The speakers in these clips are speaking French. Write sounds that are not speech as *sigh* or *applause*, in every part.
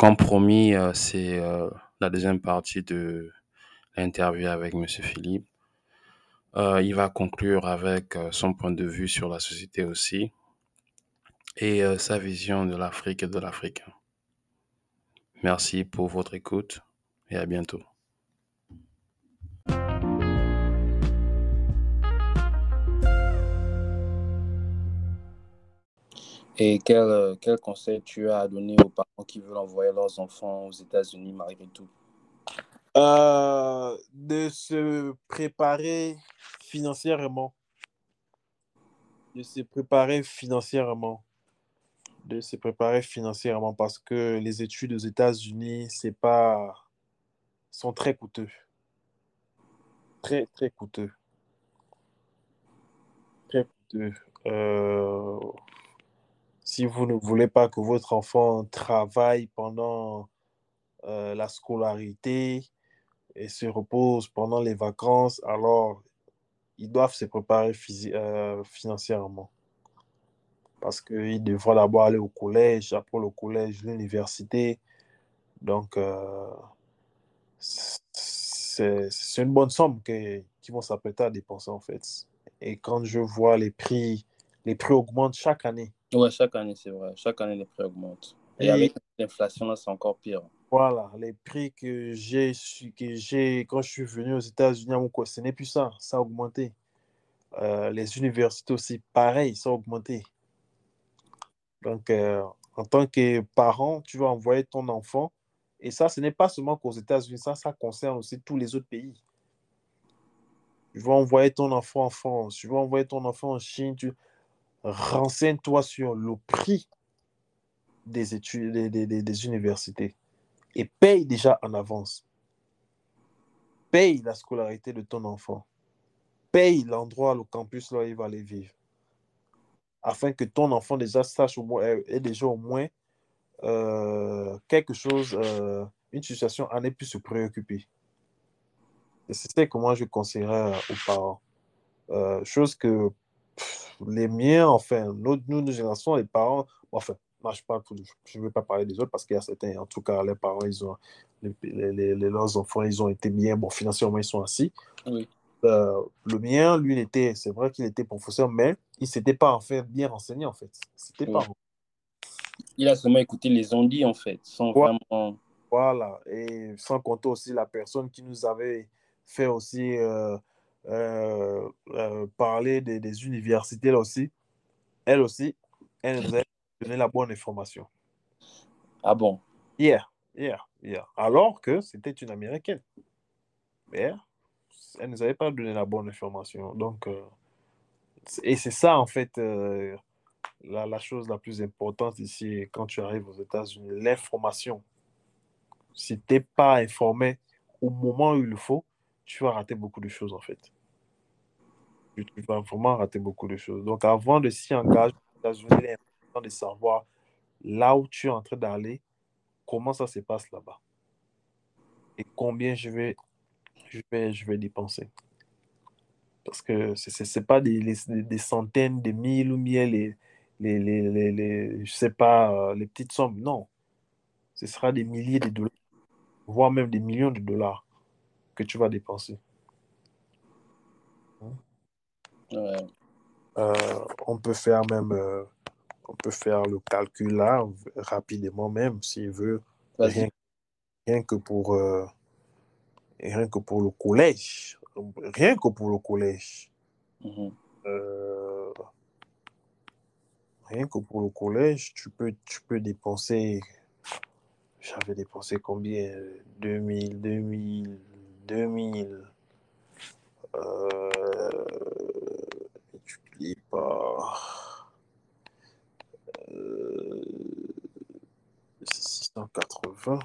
comme promis, euh, c'est euh, la deuxième partie de l'interview avec Monsieur Philippe. Euh, il va conclure avec son point de vue sur la société aussi et sa vision de l'Afrique et de l'Africain. Merci pour votre écoute et à bientôt. Et quel, euh, quel conseil tu as à donner aux parents qui veulent envoyer leurs enfants aux États-Unis malgré tout? Euh, De se préparer financièrement. De se préparer financièrement. De se préparer financièrement parce que les études aux États-Unis, c'est pas sont très coûteux. Très, très coûteux. Très coûteux. Euh, si vous ne voulez pas que votre enfant travaille pendant euh, la scolarité et se repose pendant les vacances, alors ils doivent se préparer euh, financièrement. Parce qu'ils devront d'abord aller au collège, après le collège, l'université. Donc, euh, c'est une bonne somme qu'ils vont s'apprêter à dépenser en fait. Et quand je vois les prix, les prix augmentent chaque année. Oui, chaque année, c'est vrai. Chaque année, les prix augmentent. Et, avec l'inflation, c'est encore pire. Voilà, les prix que j'ai que j'ai quand je suis venu aux États-Unis, ce n'est plus ça, ça a augmenté. Euh, les universités aussi, pareil, ça a augmenté. Donc, euh, en tant que parent, tu vas envoyer ton enfant, et ça, ce n'est pas seulement qu'aux États-Unis, ça, ça concerne aussi tous les autres pays. Tu vas envoyer ton enfant en France, tu vas envoyer ton enfant en Chine, tu renseigne-toi sur le prix des études des, universités et paye déjà en avance. Paye la scolarité de ton enfant. Paye l'endroit, le campus là où il va aller vivre. Afin que ton enfant déjà sache au moins, ait déjà au moins euh, quelque chose, euh, une situation à ne plus se préoccuper. C'est comment je conseillerais aux parents. Euh, chose que les miens, enfin, nous, nos générations, les parents, enfin, moi, je je ne veux pas parler des autres parce qu'il y a certains, en tout cas, les parents, ils ont, les, leurs enfants, ils ont été bien, bon, financièrement, ils sont assis. Oui. Euh, le mien, lui, était, c'est vrai qu'il était professeur, mais il ne s'était pas en fait bien renseigné, en fait. C'était pas. Il a seulement écouté les ondits, en fait, sans vraiment. Voilà, et sans compter aussi la personne qui nous avait fait aussi. Euh, parler des, des, universités là aussi, elle aussi, elle nous a donné la bonne information. Ah bon? Hier, hier, hier. Alors que c'était une américaine. Mais elle ne nous avait pas donné la bonne information. Donc, euh, et c'est ça en fait la, la, chose la plus importante ici quand tu arrives aux États-Unis, l'information. Si tu n'es pas informé au moment où il le faut, tu vas rater beaucoup de choses en fait. Tu, vas vraiment rater beaucoup de choses. Donc avant de s'y engager, il est important de savoir là où tu es en train d'aller, comment ça se passe là-bas? Et combien je vais, je vais, je vais dépenser? Parce que ce n'est pas des, des, centaines, des mille ou mille, les, les, les, les, je sais pas, euh, les petites sommes. Non. Ce sera des milliers de dollars, voire même des millions de dollars que tu vas dépenser. Euh, on peut faire même, euh, on peut faire le calcul là rapidement même s'il veut. Rien, rien, que pour, euh, rien que pour le collège, rien que pour le collège. Mm-hmm. rien que pour le collège, tu peux, tu peux dépenser. J'avais dépensé combien? 2000, 2000, 2000. Euh, par euh, 680.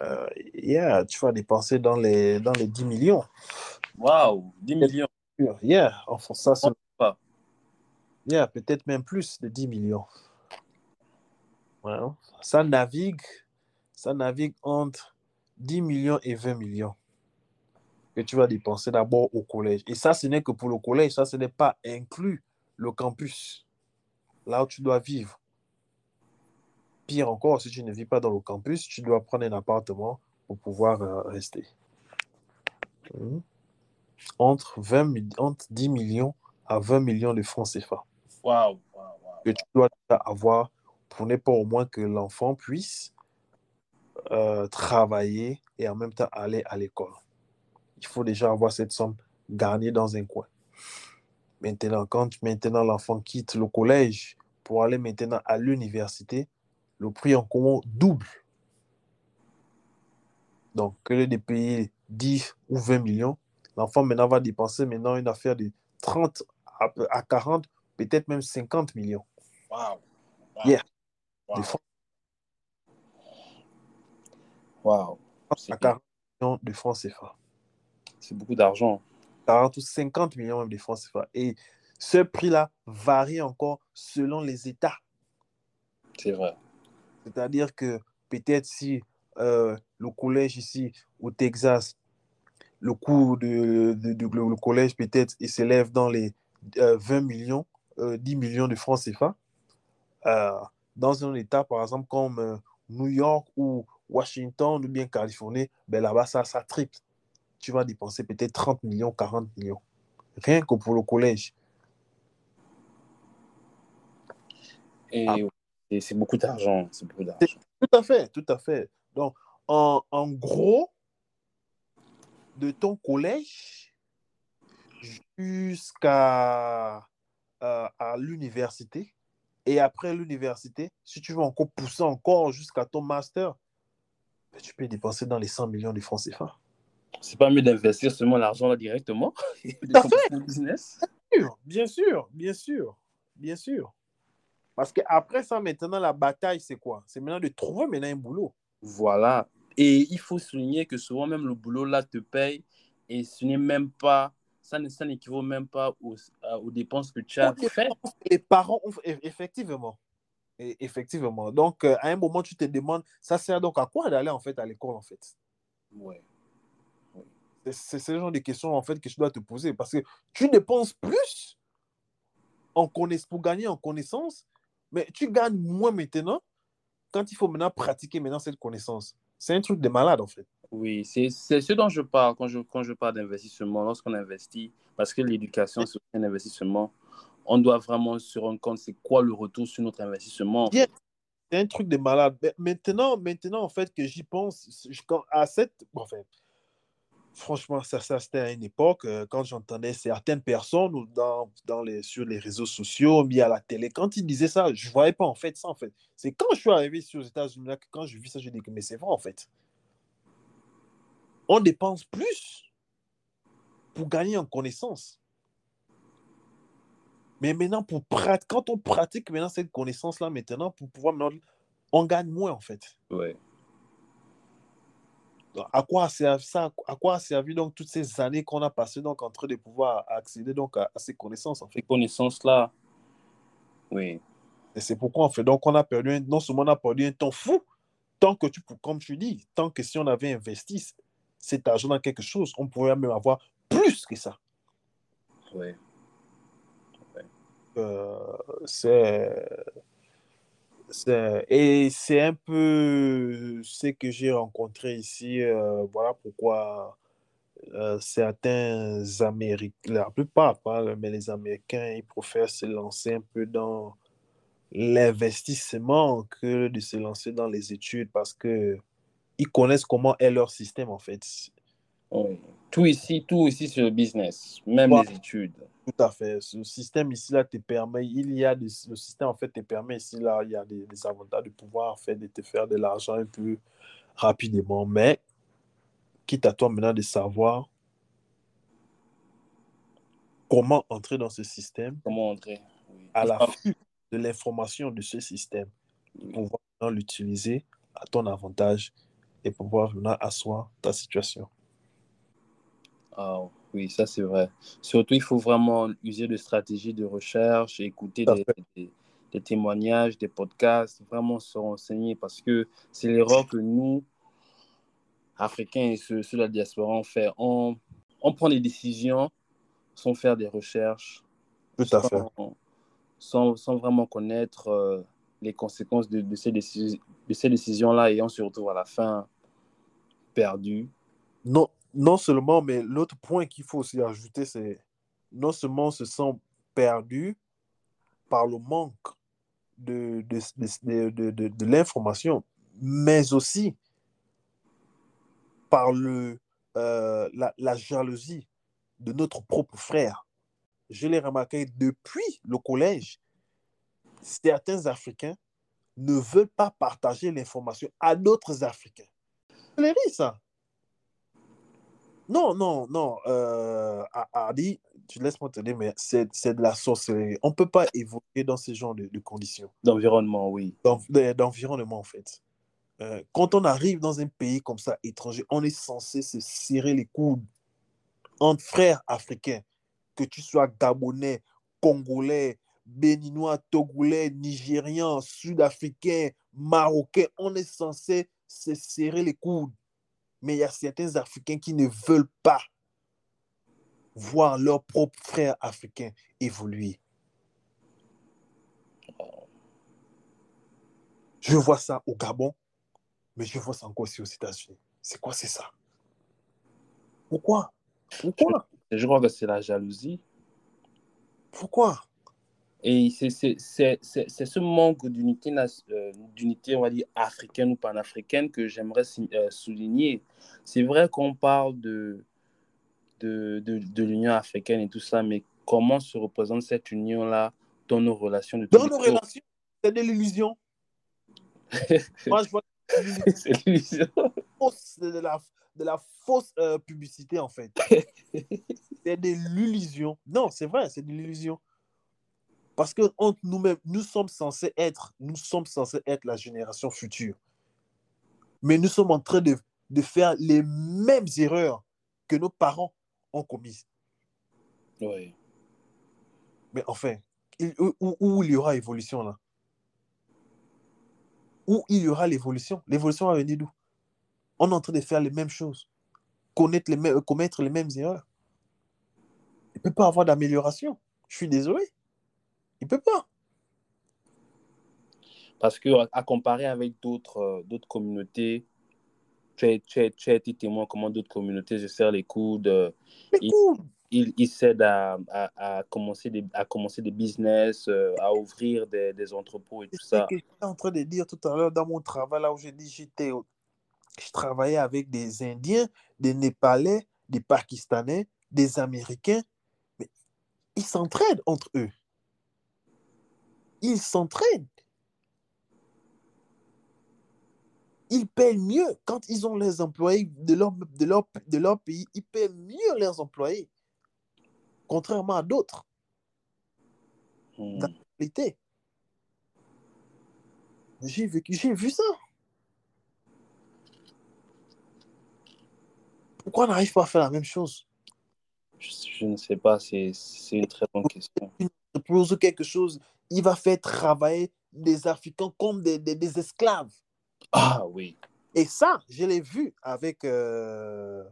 Euh, yeah, tu vas dépenser dans les, dans les 10 millions. Waouh, 10 millions. Yeah, enfin, ça, c'est pas. Yeah, peut-être même plus de 10 millions. Ça navigue ça navigue entre 10 millions et 20 millions que tu vas dépenser d'abord au collège. Et ça, ce n'est que pour le collège, ça, ce n'est pas inclus le campus. là où tu dois vivre. Pire encore, si tu ne vis pas dans le campus, tu dois prendre un appartement pour pouvoir euh, rester. Mhm. Entre, 20, entre 10 millions à 20 millions de francs CFA. Que tu dois avoir pour ne pas au moins que l'enfant puisse euh, travailler et en même temps aller à l'école. Il faut déjà avoir cette somme gagnée dans un coin. Maintenant, quand maintenant l'enfant quitte le collège pour aller maintenant à l'université, le prix en commun double. Donc, que le de payer 10 ou 20 millions, l'enfant maintenant va dépenser maintenant une affaire de 30 à 40, peut-être même 50 millions. Wow. Yeah. Wow. francs. Wow. À 40 millions de francs CFA. C'est beaucoup d'argent. 40 ou 50 millions même de francs CFA. Et ce prix-là varie encore selon les États. C'est vrai. C'est-à-dire que peut-être si euh, le collège ici au Texas, le coût de, de, de le collège peut-être il s'élève dans les euh, 20 millions, euh, 10 millions de francs CFA. Dans un État, par exemple, comme euh, New York ou Washington ou bien Californie, ben là-bas, ça, ça triple. Tu vas dépenser peut-être 30 millions, 40 millions. Rien que pour le collège. Et Ah. c'est beaucoup d'argent. C'est beaucoup d'argent. Tout à fait, tout à fait. Donc, en, en gros, de ton collège jusqu'à euh, à l'université, et après l'université, si tu veux encore pousser encore jusqu'à ton master, ben, tu peux dépenser dans les 100 millions de francs CFA. C'est pas mieux d'investir seulement l'argent là directement *laughs* Tout business? Bien sûr, bien sûr, bien sûr. Parce qu'après ça, maintenant, la bataille, c'est quoi? C'est maintenant de trouver maintenant un boulot. Voilà. Et il faut souligner que souvent même le boulot là te paye et ce n'est même pas, ça n'équivaut même pas aux, dépenses que tu as faites. Les parents ont eff- effectivement. Et- effectivement. Donc, euh, à un moment, tu te demandes, ça sert donc à quoi d'aller en fait à l'école en fait? Ouais. C'est- C'est ce genre de questions en fait que tu dois te poser parce que tu dépenses plus en connaiss pour gagner en connaissance, mais tu gagnes moins maintenant quand il faut maintenant pratiquer maintenant cette connaissance. C'est un truc de malade en fait. Oui, c'est ce dont je parle quand je, quand je parle d'investissement. Lorsqu'on investit, parce que l'éducation, c'est un investissement, on doit vraiment se rendre compte c'est quoi le retour sur notre investissement. fait. C'est un truc de malade. Maintenant, maintenant en fait, que j'y pense, je- à cette. bon, Enfin, franchement, ça, ça c'était à une époque, euh, quand j'entendais certaines personnes dans, dans les, sur les réseaux sociaux, mis à la télé, quand ils disaient ça, je ne voyais pas en fait ça en fait. C'est quand je suis arrivé aux États-Unis que quand j'ai vu ça, j'ai dit que mais c'est vrai en fait. On dépense plus pour gagner en connaissance. Mais maintenant, pour prat- quand on pratique maintenant cette connaissance-là, maintenant, pour pouvoir on gagne moins en fait. Ouais. Donc, À quoi a servi ça À quoi a servi donc toutes ces années qu'on a passées donc en train de pouvoir accéder donc à, à ces connaissances en fait? Ces connaissances-là, oui. Et c'est pourquoi en fait donc on a perdu un- non seulement on a perdu un temps fou, tant que tu comme tu dis, tant que si on avait investi cet argent dans quelque chose, on pourrait même avoir plus que ça. oui. Euh, c'est et c'est un peu ce que j'ai rencontré ici. euh, voilà pourquoi euh, certains Américains, la plupart, pas, mais les Américains, ils préfèrent se lancer un peu dans l'investissement que de se lancer dans les études parce que ils connaissent comment est leur système en fait. oui. Tout ici, tout ici, c'est le business, même Ouais. les études. Tout à fait. Ce système ici là te permet, il y a des, le système en fait te permet ici là, il y a des, des avantages de pouvoir en fait de te faire de l'argent un peu rapidement, mais quitte à toi maintenant de savoir comment entrer dans ce système Comment entrer oui. à la fin de l'information de ce système, oui. pouvoir l'utiliser à ton avantage et pouvoir maintenant asseoir ta situation. Ah, oui, ça c'est vrai. Surtout, il faut vraiment user de stratégies de recherche, écouter des, fait. des- des témoignages, des podcasts, vraiment se renseigner parce que c'est l'erreur que nous, Africains et ceux, ceux de la diaspora, on fait. On, on prend des décisions sans faire des recherches, Tout à fait. sans, sans, sans vraiment connaître euh, les conséquences de, ces, décisions, de ces décisions-là, ayant surtout à la fin perdu. Non, non seulement, mais l'autre point qu'il faut aussi ajouter, c'est non seulement se sent perdu par le manque de, de, de, de, l'information, mais aussi par le, euh, la, jalousie de notre propre frère. Je l'ai remarqué depuis le collège. Certains Africains ne veulent pas partager l'information à d'autres Africains. C'est ça. Non, non, non. Euh, Hardy, tu laisses-moi te dire, mais c'est de la sorcellerie. On ne peut pas évoluer dans ce genre de, de conditions. D'environnement, oui. D'environnement, en fait. Euh, quand on arrive dans un pays comme ça, étranger, on est censé se serrer les coudes entre frères africains, que tu sois gabonais, congolais, béninois, togolais, nigérian, sud-africain, marocain, on est censé se serrer les coudes. Mais il y a certains Africains qui ne veulent pas voir leurs propres frères africains évoluer. Je vois ça au Gabon, mais je vois ça encore aussi aux États-Unis. C'est quoi, c'est ça? Pourquoi? Pourquoi? Je, je crois que c'est la jalousie. Pourquoi? Et c'est ce manque d'unité, euh, d'unité, on va dire, africaine ou panafricaine que j'aimerais euh, souligner. C'est vrai qu'on parle de, de, de, de l'Union africaine et tout ça, mais comment se représente cette union-là dans nos relations de Dans nos relations, c'est de l'illusion. *laughs* Moi, je vois c'est l'illusion. C'est de la, de la fausse euh, publicité, en fait. *laughs* c'est de l'illusion. Non, c'est vrai, c'est de l'illusion. Parce que nous-mêmes, nous sommes censés être, nous sommes censés être la génération future. Mais nous sommes en train de, de faire les mêmes erreurs que nos parents ont commises. Oui. Mais enfin, il, où, où, il y aura évolution là? Où il y aura l'évolution? L'évolution va venir d'où? On est en train de faire les mêmes choses, connaître les mêmes, commettre les mêmes erreurs. Il ne peut pas avoir d'amélioration. Je suis désolé. Il ne peut pas. Parce que à comparer avec d'autres euh, d'autres communautés, tu as, tu, as, tu as, été témoin comment d'autres communautés se serrent les coudes. Les ils, coudes. Ils, ils s'aident à, à, à, commencer des, à commencer des business, euh, à ouvrir des, des entrepôts et tout ça. C'est ce que j'étais en train de dire tout à l'heure dans mon travail, là où j'ai dit j'étais, je travaillais avec des Indiens, des Népalais, des Pakistanais, des Américains. Mais ils s'entraident entre eux. Ils s'entraident. Ils paient mieux quand ils ont les employés de leur, de leur, de leur pays. Ils paient mieux leurs employés, contrairement à d'autres. Dans la réalité. J'ai vu ça. Pourquoi on n'arrive pas à faire la même chose? Je, je ne sais pas, c'est une très bonne question. Il pose quelque chose, il va faire travailler des Africains comme des, des, des esclaves. Ah oui. Et ça, je l'ai vu avec, euh,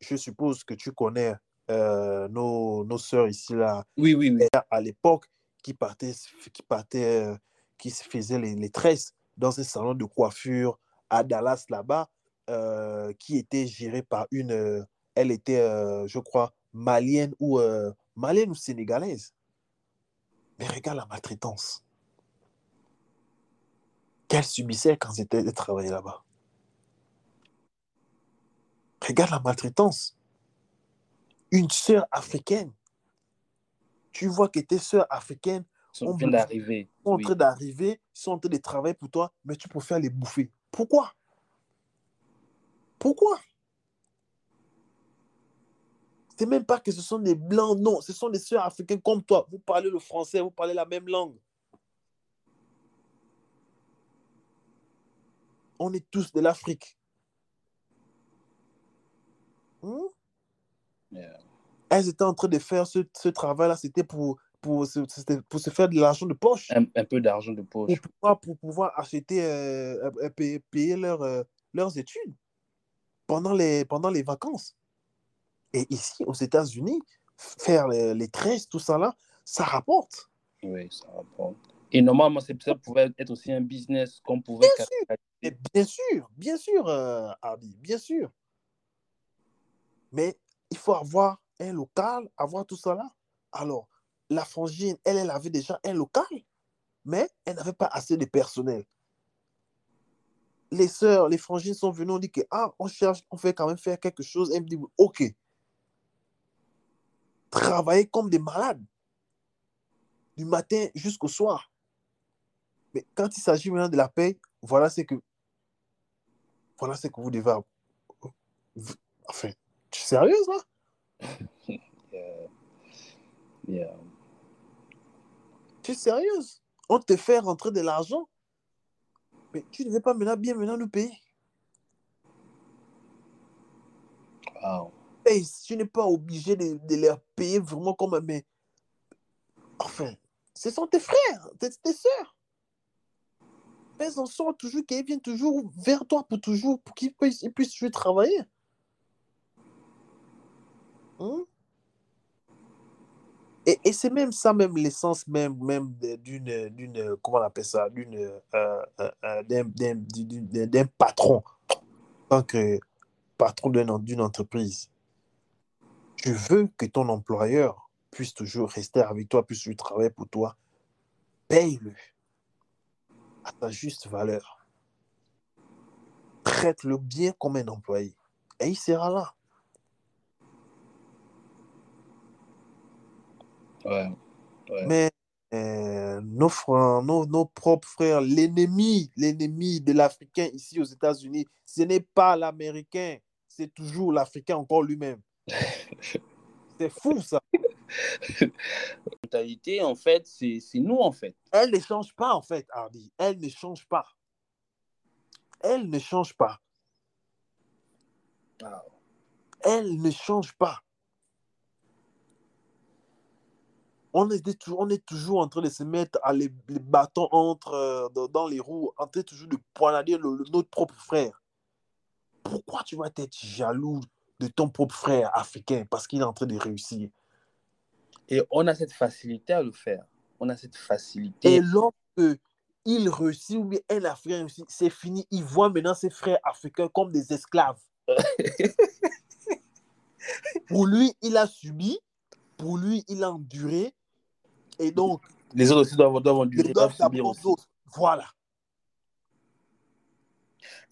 je suppose que tu connais euh, nos, nos sœurs ici, là, Oui, oui, oui. à l'époque, qui partaient, qui, partaient, euh, qui se faisaient les, les tresses dans un salon de coiffure à Dallas, là-bas, qui était géré par une, elle était, je crois, malienne ou, malienne ou sénégalaise. Mais regarde la maltraitance qu'elle subissait quand c'était de travailler là-bas. Regarde la maltraitance. Une sœur africaine. Tu vois que tes sœurs africaines sont en train d'arriver. Sont en train d'arriver, sont en train de travailler pour toi, mais tu préfères les bouffer. Pourquoi? Pourquoi? C'est même pas que ce sont des blancs, non, ce sont des sœurs africaines comme toi. Vous parlez le français, vous parlez la même langue. on est tous de l'Afrique. Hmm? Yeah. Elles étaient en train de faire ce, ce travail-là, c'était pour, pour, pour se faire de l'argent de poche. Un, un peu d'argent de poche. Pour pouvoir, pour pouvoir acheter, euh, payer, payer leur, euh, leurs études pendant les, pendant les vacances. Et ici, aux États-Unis, faire les, les tout ça là, ça rapporte. Oui, ça rapporte. Et normalement, ça pouvait être aussi un business qu'on pouvait. Bien sûr, bien sûr, bien sûr, euh, bien sûr. Mais il faut avoir un local, avoir tout ça là. Alors, la frangine, elle, elle avait déjà un local, mais elle n'avait pas assez de personnel. Les sœurs, les frangines sont venues, on dit que, ah, on cherche, on fait quand même faire quelque chose. Elle me dit, ok. Travailler comme des malades, du matin jusqu'au soir. Mais quand il s'agit maintenant de la paix, voilà ce que, voilà ce que vous devez avoir. Enfin, tu es sérieuse là? *laughs* yeah. Tu es sérieuse? On te fait rentrer de l'argent, mais tu ne veux pas maintenant bien maintenant nous payer. Wow. Et tu n'es pas obligé de, les payer vraiment comme mais enfin, ce sont tes frères, tes, tes soeurs. En sorte toujours qu'ils viennent toujours vers toi pour toujours pour qu'ils puissent, toujours travailler. Hein? Et, c'est même ça, même l'essence même, même d'une, d'une, comment on appelle ça, d'une, euh, euh, d'un, d'un, d'un patron, en tant que patron d'une entreprise. Tu veux que ton employeur puisse toujours rester avec toi, puisse toujours travailler pour toi. Paye-le à ta juste valeur. Traite-le bien comme un employé. Et il sera là. Ouais. ouais. Mais euh, nos, frères, nos, nos, propres frères, l'ennemi, l'ennemi de l'Africain ici aux États-Unis, ce n'est pas l'Américain, c'est toujours l'Africain encore lui-même. C'est fou ça. La *laughs* mentalité, en fait, c'est nous, en fait. Elle ne change pas, en fait, Hardy. Elle ne change pas. Elle ne change pas. Wow. Elle ne change pas. on est, toujours, on est toujours en train de se mettre à les, les bâtons entre, euh, dans, dans, les roues, en train toujours de poignarder le, le, notre propre frère. Pourquoi tu vas être jaloux de ton propre frère africain parce qu'il est en train de réussir Et on a cette facilité à le faire. On a cette facilité. Et lorsque il réussit ou bien un Africain réussit, c'est fini. Il voit maintenant ses frères africains comme des esclaves. *laughs* Pour lui, il a subi. Pour lui, il a enduré. Et donc, les autres aussi doivent, doivent endurer, doivent subir aussi. Voilà.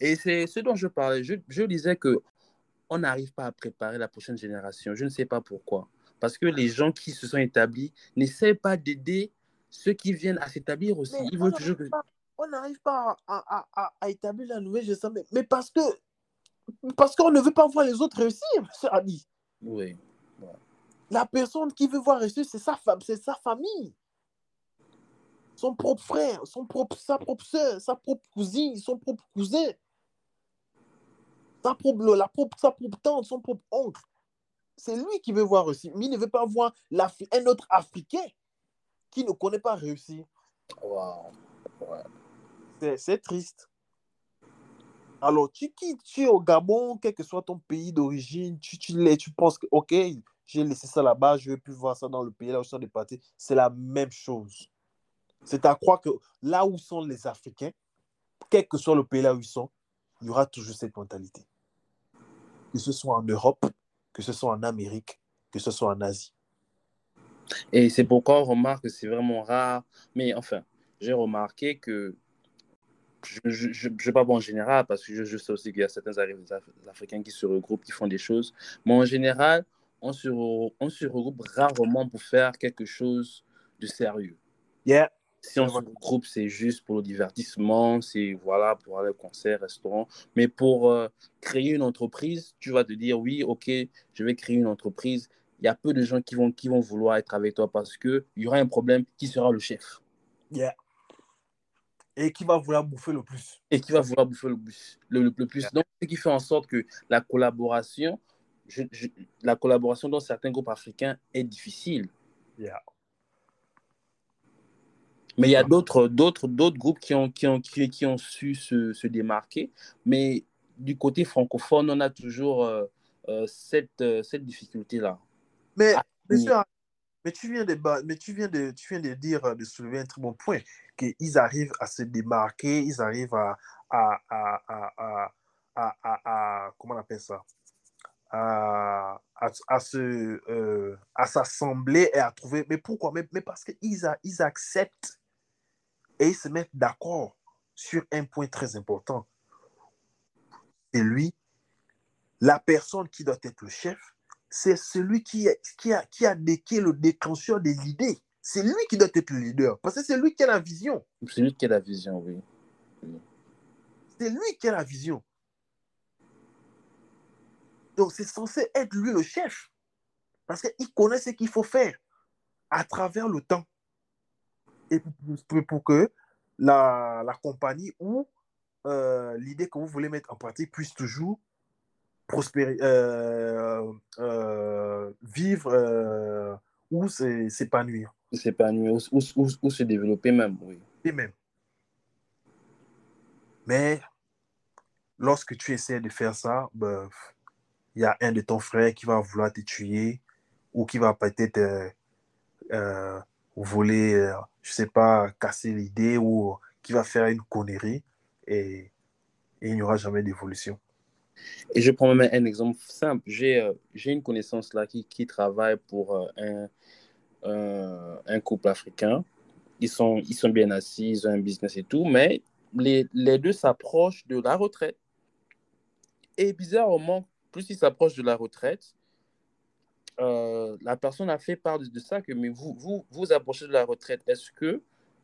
Et c'est ce dont je parlais. Je, je disais que on n'arrive pas à préparer la prochaine génération. Je ne sais pas pourquoi. Parce que les gens qui se sont établis n'essaient pas d'aider ceux qui viennent à s'établir aussi. Mais Ils veulent toujours. Pas, on n'arrive pas à, à, à, à, établir la nouvelle génération, mais, mais parce que parce qu'on ne veut pas voir les autres réussir, *laughs* M. Adi. Oui. Ouais. La personne qui veut voir réussir, c'est sa femme, c'est sa famille. Son propre frère, son propre, sa propre soeur, sa propre cousine, son propre cousin. Sa propre, la propre, sa propre tante, son propre oncle. C'est lui qui veut voir réussir. Mais il ne veut pas voir un autre Africain qui ne connaît pas réussir. Wow. Ouais. C'est triste. Alors, tu quittes, tu es au Gabon, quel que soit ton pays d'origine, tu, tu, tu penses que, ok, j'ai laissé ça là-bas, je ne vais plus voir ça dans le pays là où sont des partis. C'est la même chose. C'est à croire que là où sont les Africains, quel que soit le pays là où ils sont, il y aura toujours cette mentalité. Que ce soit en Europe, que ce soit en Amérique, que ce soit en Asie. Et c'est pourquoi on remarque que c'est vraiment rare. Mais enfin, j'ai remarqué que je ne vais pas en général parce que je, je sais aussi qu'il y a certains Africains qui se regroupent, qui font des choses. Mais en général, on se, on se regroupe rarement pour faire quelque chose de sérieux. Yeah. Si on se regroupe, c'est juste pour le divertissement, c'est voilà, pour aller au concert, restaurant. Mais pour euh, créer une entreprise, tu vas te dire oui, ok, je vais créer une entreprise. Il y a peu de gens qui vont, qui vont vouloir être avec toi parce qu'il y aura un problème qui sera le chef. Yeah. Et qui va vouloir bouffer le plus. Et qui va vouloir bouffer le plus. Le, le, le plus. Yeah. Donc, ce qui fait en sorte que la collaboration, je, je, la collaboration dans certains groupes africains est difficile. Yeah. Mais il y a d'autres, d'autres, d'autres groupes qui ont, qui, ont, qui, qui ont su se, se, démarquer. Mais du côté francophone, on a toujours euh, euh, cette, euh, cette difficulté-là. Mais, monsieur, mais tu viens de, mais tu viens de, tu viens de dire, de soulever un très bon point, qu'ils arrivent à se démarquer, ils arrivent à, à, à, à, comment on appelle ça, à, à, se, euh, à s'assembler et à trouver. Mais pourquoi? Mais, mais parce qu'ils ils acceptent et ils se mettent d'accord sur un point très important. C'est lui, la personne qui doit être le chef, c'est celui qui, qui, a, qui, a, qui est le déclencheur des idées. C'est lui qui doit être le leader, parce que c'est lui qui a la vision. C'est lui qui a la vision, oui. C'est lui qui a la vision. Donc, c'est censé être lui le chef. Parce qu'il connaît ce qu'il faut faire à travers le temps. Et pour, que la, la, compagnie ou euh, l'idée que vous voulez mettre en pratique puisse toujours prospérer, euh, euh, vivre ou s'épanouir. S'épanouir ou, ou, ou, se développer même, oui. Et même. Mais lorsque tu essaies de faire ça, ben, il y a un de ton frère qui va vouloir te tuer ou qui va peut-être voler, je sais pas, casser l'idée ou qui va faire une connerie et, il n'y aura jamais d'évolution. Et je prends même un exemple simple. J'ai une connaissance là qui, qui travaille pour un, un, couple africain. Ils sont, ils sont bien assis, ils ont un business et tout, mais les, les deux s'approchent de la retraite. Et bizarrement, plus il s'approche de la retraite, euh, la personne a fait part de, ça que mais vous, vous vous approchez de la retraite. Est-ce que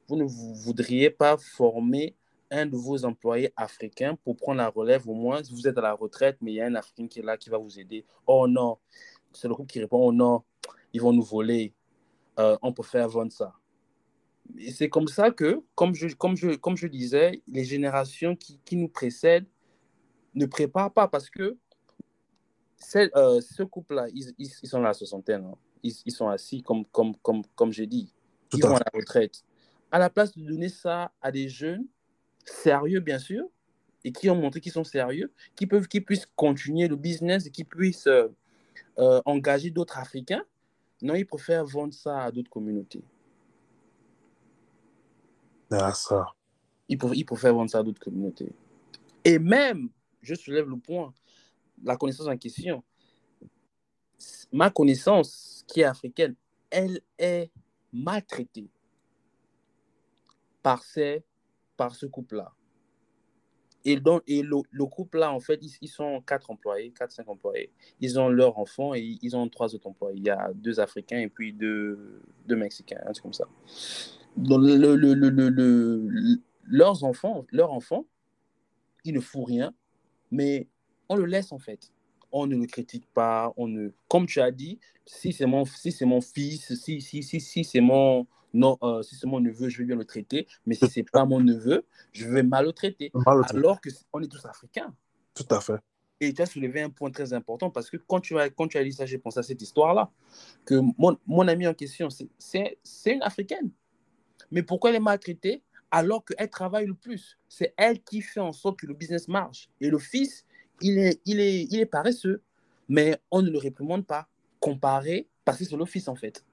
vous ne voudriez pas former un de vos employés africains pour prendre la relève au moins Vous êtes à la retraite, mais il y a un Africain qui est là qui va vous aider? Oh non, c'est le groupe qui répond Oh non, ils vont nous voler. Euh, on peut faire vendre ça. C'est comme ça que, comme je, comme je, comme je disais, les générations qui, qui nous précèdent ne préparent pas parce que euh, ce couple-là, ils, ils, sont à la soixantaine. Hein. Ils, ils, sont assis, comme, comme, comme, comme j'ai dit. ils vont à la retraite. À la place de donner ça à des jeunes, sérieux bien sûr, et qui ont montré qu'ils sont sérieux, qui, peuvent, qui puissent continuer le business et qui puissent euh, euh, engager d'autres Africains, non, ils préfèrent vendre ça à d'autres communautés. Ah, ça. Ils, préfèrent, ils préfèrent vendre ça à d'autres communautés. Et même, je soulève le point, la connaissance en question, ma connaissance qui est africaine, elle est maltraitée par, ces, par ce couple-là. Et, donc, et le, le couple-là, en fait, ils, sont quatre employés, quatre, cinq employés. Ils ont leurs enfants et ils ont trois autres employés. Il y a deux Africains et puis deux, deux Mexicains, un comme ça. Donc, le, le, leurs enfants, leurs enfants, ils ne font rien, mais on le laisse en fait. On ne le critique pas, on ne, comme tu as dit, si c'est mon, si c'est mon fils, si, si, si, si c'est mon, non, euh, si c'est mon neveu, je vais bien le traiter, mais si c'est pas mon neveu, je vais mal le traiter. Alors que on est tous africains. Tout à fait. Et tu as soulevé un point très important parce que quand tu as, quand tu as dit ça, j'ai pensé à cette histoire-là. Que mon, mon amie en question, c'est une africaine. Mais pourquoi elle est maltraitée alors qu'elle travaille le plus? C'est elle qui fait en sorte que le business marche. Et le fils, il est, il est, il est paresseux, mais on ne le réprimande pas, comparé, parce que c'est l'office en fait.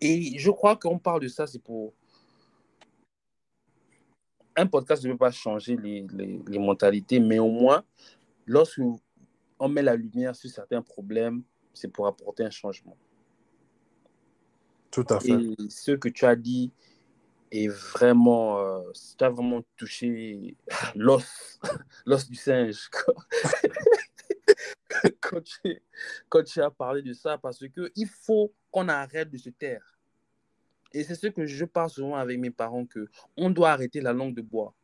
Et je crois qu'on parle de ça, c'est pour... Un podcast ne peut pas changer les, les, les mentalités, mais au moins, lorsque on met la lumière sur certains problèmes, c'est pour apporter un changement. Tout à fait. Et ce que tu as dit, et vraiment, euh, ça a vraiment touché *laughs* l'os, *laughs* l'os du singe. *laughs* quand, tu, quand tu as parlé de ça, parce qu'il faut qu'on arrête de se taire. Et c'est ce que je parle souvent avec mes parents, que on doit arrêter la langue de bois.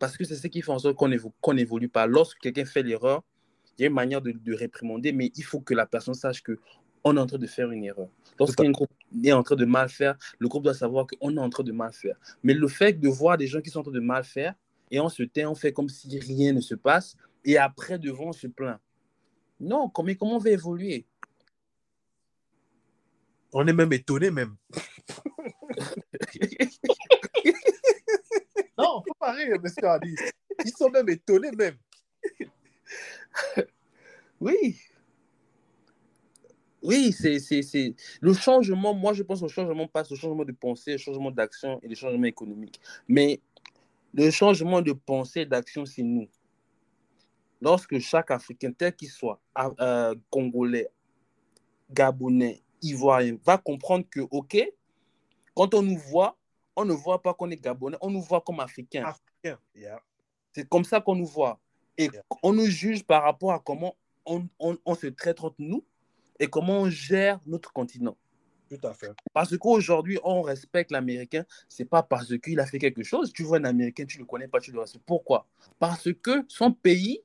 Parce que c'est ce qui fait en sorte qu'on n'évolue pas. Lorsque quelqu'un fait l'erreur, il y a une manière de, de réprimander, mais il faut que la personne sache que on est en train de faire une erreur. Lorsqu'un groupe est en train de mal faire, le groupe doit savoir qu'on est en train de mal faire. Mais le fait de voir des gens qui sont en train de mal faire, et on se tait, on fait comme si rien ne se passe, et après, devant, on se plaint. Non, comment, comment on va évoluer? On est même étonné, même. *laughs* non, faut pas rire, monsieur Adi. Ils sont même étonnés, même. oui, Oui, c'est le changement. Moi, je pense au changement passe au changement de pensée, au changement d'action et le changement économique. Mais le changement de pensée et d'action, c'est nous. Lorsque chaque Africain, tel qu'il soit, euh, congolais, gabonais, ivoirien, va comprendre que, OK, quand on nous voit, on ne voit pas qu'on est gabonais, on nous voit comme africains. Africain, yeah. C'est comme ça qu'on nous voit. Et on nous juge par rapport à comment on, on, on, se traite entre nous et comment on gère notre continent. Tout à fait. Parce qu'aujourd'hui, on respecte l'Américain, c'est pas parce qu'il a fait quelque chose. Tu vois un Américain, tu ne le connais pas, tu le respectes. Pourquoi? Parce que son pays,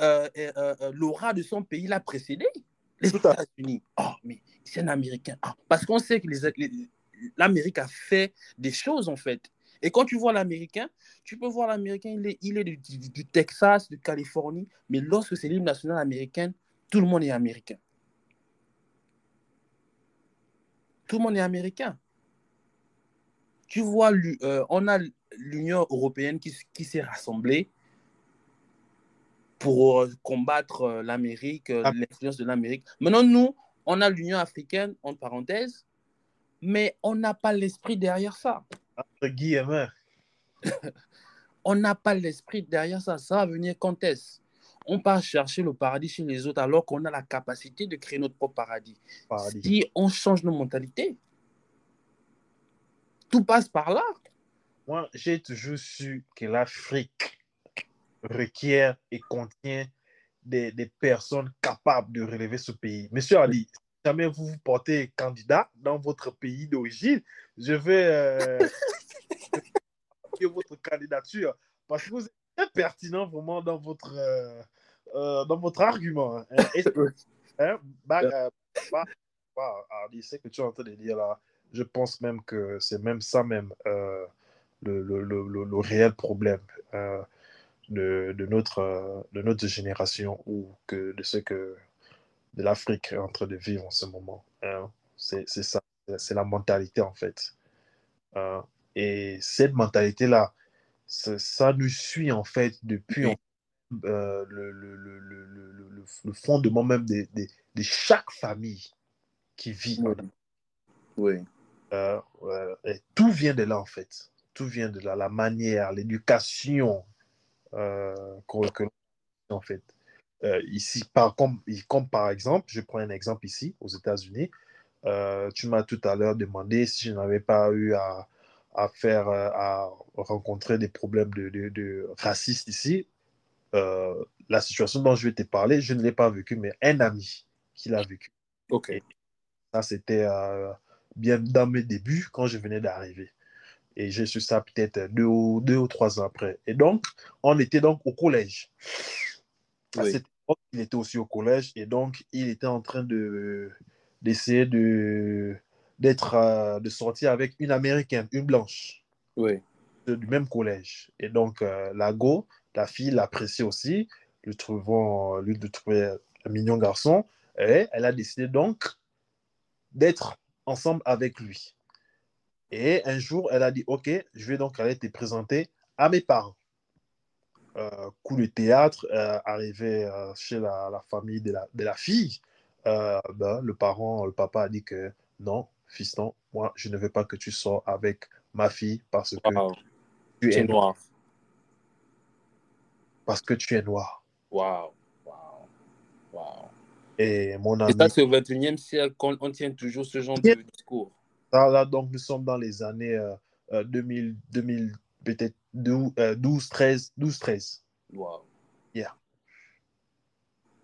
euh, euh, euh, l'aura de son pays l'a précédé. Les États-Unis. Oh, mais c'est un Américain. Ah, parce qu'on sait que l'Amérique a fait des choses, en fait. Et quand tu vois l'Américain, tu peux voir l'Américain, il est, il est du, du, Texas, de Californie, mais lorsque c'est l'hymne national américain, tout le monde est américain. Tout le monde est américain. Tu vois, euh, on a l'Union européenne qui, qui s'est rassemblée pour euh, combattre euh, l'Amérique, ah. l'influence de l'Amérique. Maintenant, nous, on a l'Union africaine, en parenthèse, mais on n'a pas l'esprit derrière ça. Entre guillemets. *coughs* on n'a pas l'esprit derrière ça. Ça va venir quand est-ce? On part chercher le paradis chez les autres alors qu'on a la capacité de créer notre propre paradis. paradis. Si on change nos mentalités, tout passe par là. Moi, j'ai toujours su que l'Afrique requiert et contient des, des, personnes capables de relever ce pays. Monsieur Ali, si jamais vous vous portez candidat dans votre pays d'origine, je vais euh, *laughs* votre candidature parce que vous êtes pertinent vraiment dans votre, euh, euh, dans votre argument. Hein. Et, *laughs* hein, bah, euh, bah, bah, ce que tu es en train de dire là, je pense même que c'est même ça même euh, le, le, le, le, réel problème. Euh, de, de, notre, de notre génération ou que de ce que de l'Afrique est en train de vivre en ce moment. Hein. C'est ça, c'est la mentalité en fait. Hein. Et cette mentalité-là, ça nous suit en fait depuis euh, le, le, le, le, fondement même de, de, de, chaque famille qui vit. Oui. oui. Euh, et tout vient de là en fait. Tout vient de là, la manière, l'éducation, euh, que, en fait. Ici, par, comme, comme par exemple, je prends un exemple ici, aux États-Unis, tu m'as tout à l'heure demandé si je n'avais pas eu à, à faire, euh, à rencontrer des problèmes de, de, de racistes ici. Euh, la situation dont je vais te parler, je ne l'ai pas vécu, mais un ami qui l'a vécu. Ok. Et ça, c'était euh, bien dans mes débuts, quand je venais d'arriver. Et j'ai su ça peut-être deux ou, deux ou trois ans après. Et donc, on était donc au collège. À cette époque, il était aussi au collège. Et donc, il était en train de, d'essayer de, d'être, euh, de sortir avec une américaine, une blanche. Oui. du même collège. Et donc, euh, la go, la fille l'appréciait aussi, lui trouvant, lui de trouver un mignon garçon. Et elle a décidé donc d'être ensemble avec lui. Et un jour, elle a dit, OK, je vais donc aller te présenter à mes parents. Euh, coup de théâtre, euh, arrivé euh, chez la, la, famille de la, de la fille, euh, ben, le parent, le papa a dit que non, fiston, moi, je ne veux pas que tu sors avec ma fille parce que wow. tu es noir. Parce que tu es noir. Waouh, waouh, waouh. Et mon ami... Et ça, c'est au 21e siècle qu'on on tient toujours ce genre de discours. Là, là, donc, nous sommes dans les années euh, 2000, 2000 peut-être 12, euh, 12, 13. 12, 13. Wow. Yeah.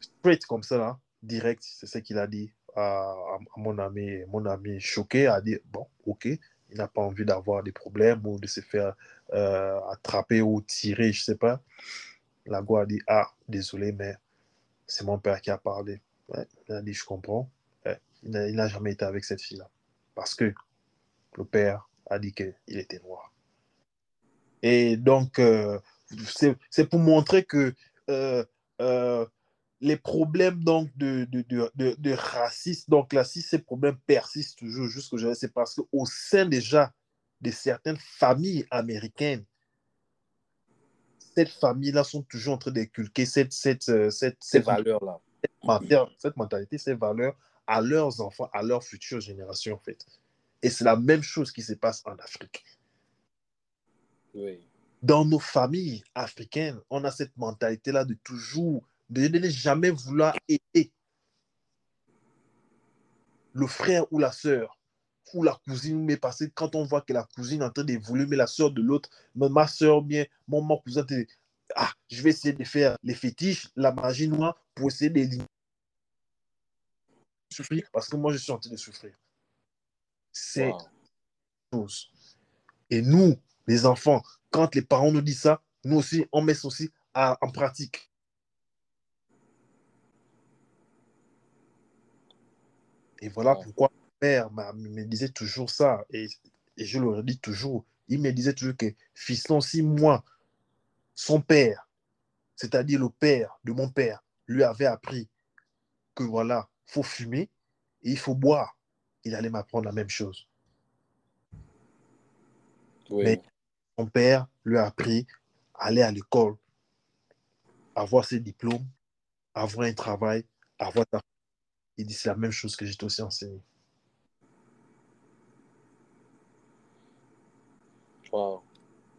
Straight comme ça, là, direct, c'est ce qu'il a dit à, à, mon ami. Mon ami choqué a dit Bon, ok, il n'a pas envie d'avoir des problèmes ou de se faire euh, attraper ou tirer, je sais pas. La a dit Ah, désolé, mais c'est mon père qui a parlé. Il a dit Je comprends. Il n'a jamais été avec cette fille-là parce que le père a dit qu'il était noir. Et donc, euh, c'est pour montrer que euh, les problèmes donc, de, de, de, de, racisme, donc là, si ces problèmes persistent toujours jusqu'aujourd'hui, c'est parce qu'au sein déjà de certaines familles américaines, cette famille-là sont toujours en train d'inculquer cette, cette, cette, ces valeurs-là. cette mentalité, ces valeurs à leurs enfants, à leurs futures générations, en fait. Et c'est la même chose qui se passe en Afrique. Oui. Dans nos familles africaines, on a cette mentalité-là de toujours, de ne jamais vouloir aider le frère ou la sœur ou la cousine, mais parce que quand on voit que la cousine est en train d'évoluer, mais la sœur de l'autre, ma soeur bien, mon, mon cousin, ah, je vais essayer de faire les fétiches, la magie noire pour essayer d'éliminer souffrir parce que moi je suis en train de souffrir. C'est wow. chose. Et nous, les enfants, quand les parents nous disent ça, nous aussi, on met ça aussi à, en pratique. Et voilà pourquoi père me disait toujours ça, et, et je le redis toujours, il me disait toujours que fiston, si moi, son père, c'est-à-dire le père de mon père, lui avait appris que voilà, faut fumer et il faut boire, il allait m'apprendre la même chose. Oui. Mais son père lui a appris à aller à l'école, avoir ses diplômes, avoir un travail, avoir ta... Il dit c'est la même chose que j'ai aussi enseigné. Wow.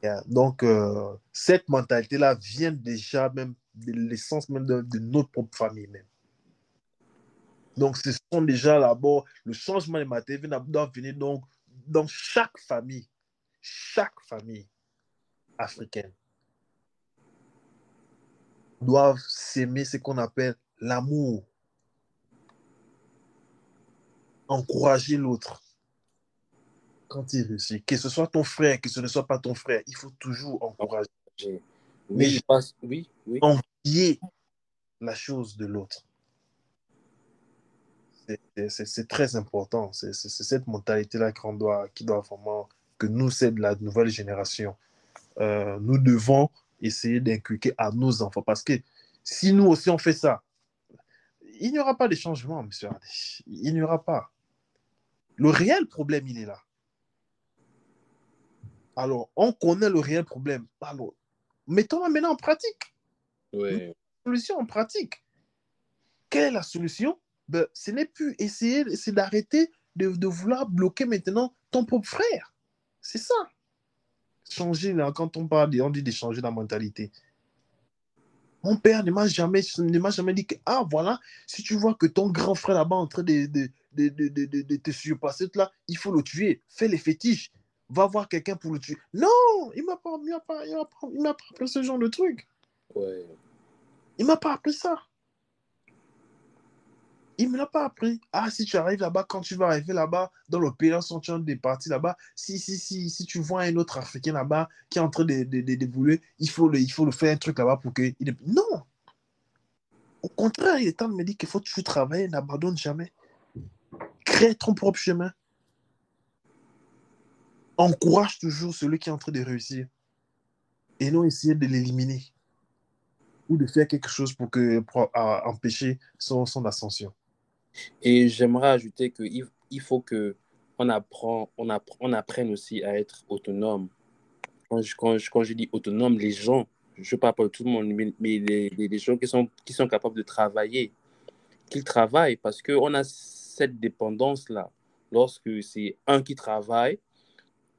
Yeah. Donc, euh, cette mentalité-là vient déjà même de l'essence même de, de, notre propre famille même. Donc, ce sont déjà d'abord, le changement de mentalité doit venir donc dans chaque famille, chaque famille africaine doivent s'aimer ce qu'on appelle l'amour, encourager l'autre quand il réussit, que ce soit ton frère, que ce ne soit pas ton frère, il faut toujours encourager. Oui, Mais je pense, oui, oui. Envier la chose de l'autre. C'est très important. C'est cette mentalité-là qu'on doit, qui doit vraiment, que nous, c'est de la nouvelle génération. Euh, nous devons essayer d'inculquer à nos enfants. Parce que si nous aussi on fait ça, il n'y aura pas de changement, monsieur. Il n'y aura pas. Le réel problème, il est là. Alors, on connaît le réel problème. Alors, mettons-la maintenant en pratique. Solution en pratique. Quelle est la solution? Ben, Ce n'est plus essayer, c'est d'arrêter de, de, vouloir bloquer maintenant ton propre frère. C'est ça. Changer, là, quand on parle, on dit de changer la mentalité. Mon père ne m'a jamais, jamais dit que, ah, voilà, si tu vois que ton grand frère là-bas en train de, de, de, de, de, de te surpasser, là, il faut le tuer. Fais les fétiches va voir quelqu'un pour le tuer. Non, il il m'a pas, il m'a pas, il m'a pas appris ce genre de truc. Ouais. Il m'a pas appris ça. Il me l'a pas appris. Ah, si tu arrives là-bas, quand tu vas arriver là-bas, dans le pays, sont en là-bas, si, si, si, si tu vois un autre Africain là-bas qui est en train de, de, il faut, le, il faut le faire un truc là-bas pour que. Il... Non! Au contraire, il est temps de me dire qu'il faut toujours travailler, n'abandonne jamais. Crée ton propre chemin encourage toujours celui qui est en train de réussir et non essayer de l'éliminer ou de faire quelque chose pour, que, empêcher son, son, ascension. Et j'aimerais ajouter qu'il il faut que on, apprend, on, apprend, on apprenne aussi à être autonome. Quand je, quand, je, quand je dis autonome, les gens, je ne parle pas de tout le monde, mais, les, les, gens qui sont, qui sont capables de travailler, qu'ils travaillent parce qu'on a cette dépendance-là. Lorsque c'est un qui travaille,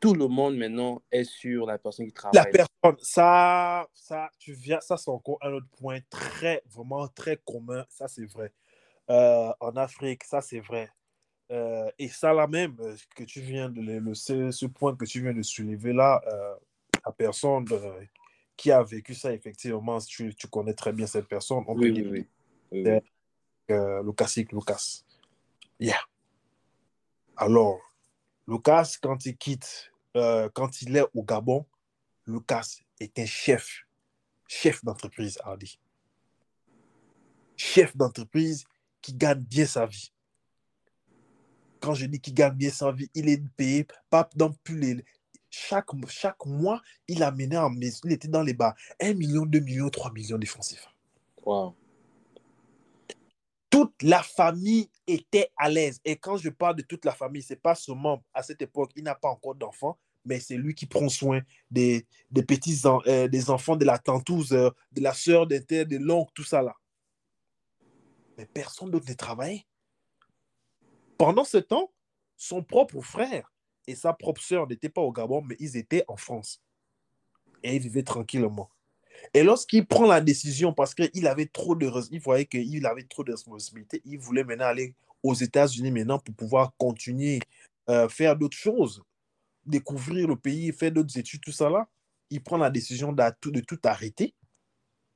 tout le monde maintenant est sur la personne qui travaille. La personne, ça, ça, tu viens, ça c'est encore un autre point très, vraiment très commun, ça c'est vrai. Euh, en Afrique, ça c'est vrai. Euh, et ça là même, euh, que tu viens de le, ce, ce, point que tu viens de soulever là, euh, la personne qui a vécu ça, effectivement, tu, tu, connais très bien cette personne. On oui, peut oui, oui, oui. Lucas Lucas. Yeah. Alors, Lucas, quand il quitte, quand il est au Gabon, Lucas est un chef, chef d'entreprise, Hardy. Chef d'entreprise qui gagne bien sa vie. Quand je dis qu'il gagne bien sa vie, il est payé pas dans plus les. Chaque, chaque mois, il a mené en maison, il était dans les bas. 1 million, 2 millions, 3 millions CFA. Wow toute la famille était à l'aise. Et quand je parle de toute la famille, ce n'est pas seulement à cette époque, il n'a pas encore d'enfants, mais c'est lui qui prend soin des, des petits euh, des enfants de la tantouse, euh, de la sœur, des de l'oncle, tout ça là. Personne d'autre ne travaillait. Pendant ce temps, son propre frère et sa propre sœur n'étaient pas au Gabon, mais ils étaient en France. Et ils vivaient tranquillement. Et lorsqu'il prend la décision, parce qu'il avait trop de, il voyait avait trop de responsabilités, il voulait maintenant aller aux États-Unis maintenant pour pouvoir continuer euh, faire d'autres choses, découvrir le pays, faire d'autres études, tout ça là. Il prend la décision de tout arrêter,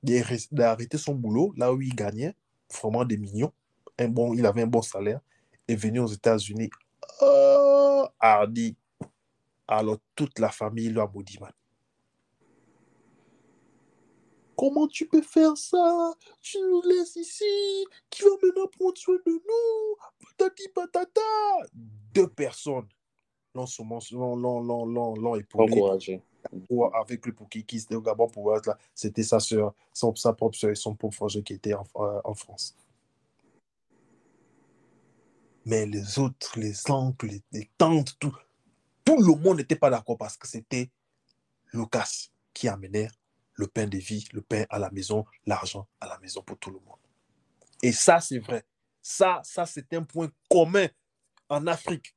d'arrêter son boulot là où il gagnait vraiment des millions. Un bon, il avait un bon salaire et venu aux États-Unis. Oh, hardi. Alors toute la famille lui a maudit, man. Comment tu peux faire ça? Tu nous laisses ici? Qui va maintenant prendre soin de nous? Patati patata Deux personnes l'ont épaulé. Encouragé. Avec le était au Gabon pour être là. C'était sa soeur, sa propre soeur et son propre frère qui était en, euh, en France. Mais les autres, les oncles, les, tantes, tout, tout le monde n'était pas d'accord parce que c'était Lucas qui amenait le pain de vie, le pain à la maison, l'argent à la maison pour tout le monde. Et ça, c'est vrai. Ça, ça c'est un point commun en Afrique.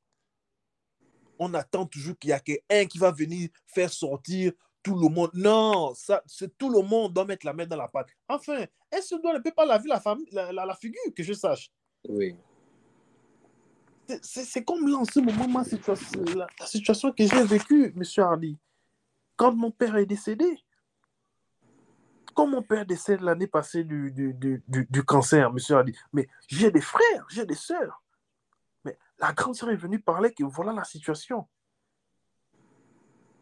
On attend toujours qu'il y a qu'un qui va venir faire sortir tout le monde. Non, ça, c'est tout le monde doit mettre la main dans la pâte. Enfin, est-ce que ne peut pas laver la, famille, la, la, figure, que je sache? Oui. C'est comme là, en ce moment, ma situation, la, la situation que j'ai vécue, M. Hardy. Quand mon père est décédé, quand mon père décède l'année passée du, du, cancer, monsieur dit, mais j'ai des frères, j'ai des sœurs. La grande sœur est venue parler que voilà la situation.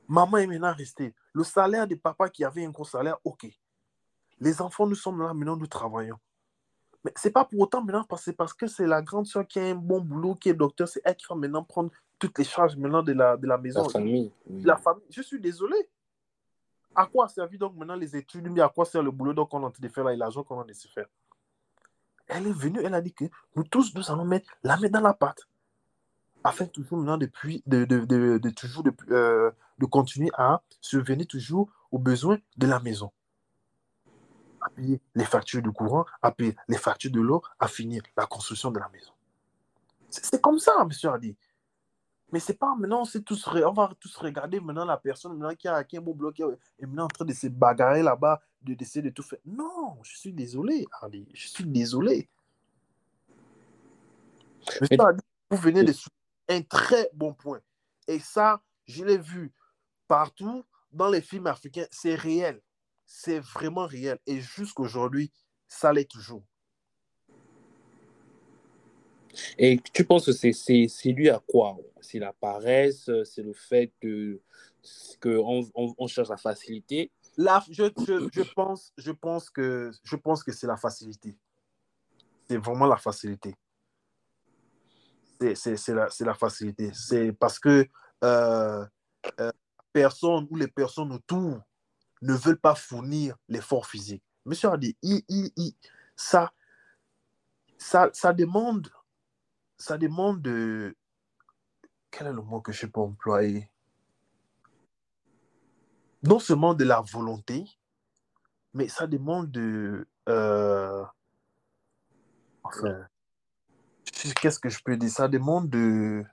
Maman est maintenant restée. Le salaire des papas qui avait un gros salaire, ok. Les enfants, nous sommes là, maintenant nous travaillons. Mais ce n'est pas pour autant maintenant parce, parce que c'est la grande soeur qui a un bon boulot, qui est docteur, c'est elle qui va maintenant prendre toutes les charges maintenant de la, de la maison. La famille. La famille. Je suis désolé à quoi servi donc maintenant les études, mais à quoi sert le boulot donc on est en train de faire là et l'argent qu'on a de se faire? Elle est venue, elle a dit que nous tous, nous allons mettre la main dans la pâte. Afin toujours maintenant de, de, de, de toujours de, euh, de continuer à subvenir toujours aux besoins de la maison. À payer les factures du courant, à payer les factures de l'eau, à finir la construction de la maison. C'est comme ça, monsieur a dit. Mais c'est pas maintenant, c'est tous, on va tous regarder maintenant la personne maintenant qui a, qui a un beau bloc et maintenant en train de se bagarrer là-bas, de d'essayer de tout faire. Non, je suis désolé, Ali, je suis désolé. vous venez de un très bon point. Et ça, je l'ai vu partout dans les films africains, c'est réel. C'est vraiment réel. Et jusqu'aujourd'hui, ça l'est toujours. Et tu penses que c'est lui à quoi? C'est la paresse, c'est le fait qu'on on, on cherche la facilité? Là, je, je, pense, je pense que, je pense que c'est la facilité. C'est vraiment la facilité. C'est la, la, facilité. C'est parce que euh, euh, personne ou les personnes autour ne veulent pas fournir l'effort physique. Monsieur a dit, ça, ça, ça demande ça demande de... Quel est le mot que je peux employer? Non seulement de la volonté, mais ça demande de... Euh, enfin, qu'est-ce que je peux dire? Ça demande de...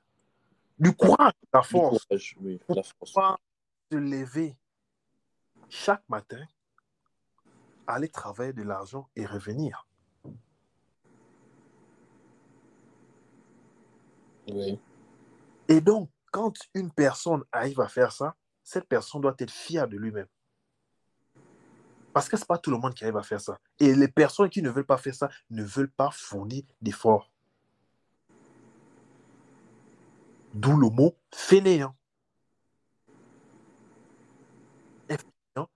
Du courage, la force. oui, la force. Se lever chaque matin, aller travailler de l'argent et revenir. Et donc, quand une personne arrive à faire ça, cette personne doit être fière de lui-même. Parce que ce n'est pas tout le monde qui arrive à faire ça. Et les personnes qui ne veulent pas faire ça ne veulent pas fournir d'efforts. D'où le mot fainéant.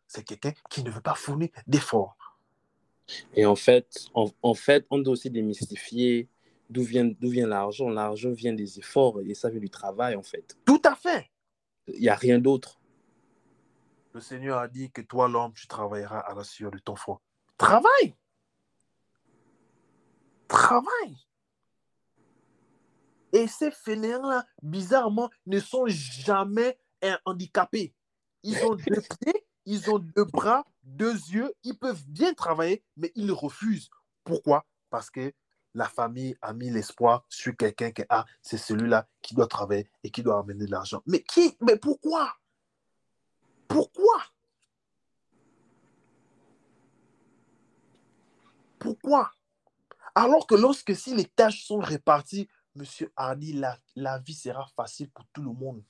C'est quelqu'un qui ne veut pas fournir d'efforts. Et en fait, en fait, on doit aussi démystifier d'où vient, vient l'argent. L'argent vient des efforts et ça vient du travail, en fait. Tout à fait. Il n'y a rien d'autre. Le Seigneur a dit que toi, l'homme, tu travailleras à la sueur de ton front. Travaille. Travaille. Et ces fainéants-là, bizarrement, ne sont jamais handicapés. Ils ont deux *laughs* pieds, ils ont deux bras, deux yeux, ils peuvent bien travailler, mais ils refusent. Pourquoi? Parce que la famille a mis l'espoir sur quelqu'un qui ah, c'est celui-là qui doit travailler et qui doit amener de l'argent. Mais qui? Mais pourquoi? Pourquoi? Pourquoi? Alors que lorsque si les tâches sont réparties, Monsieur Hardy, la, vie sera facile pour tout le monde.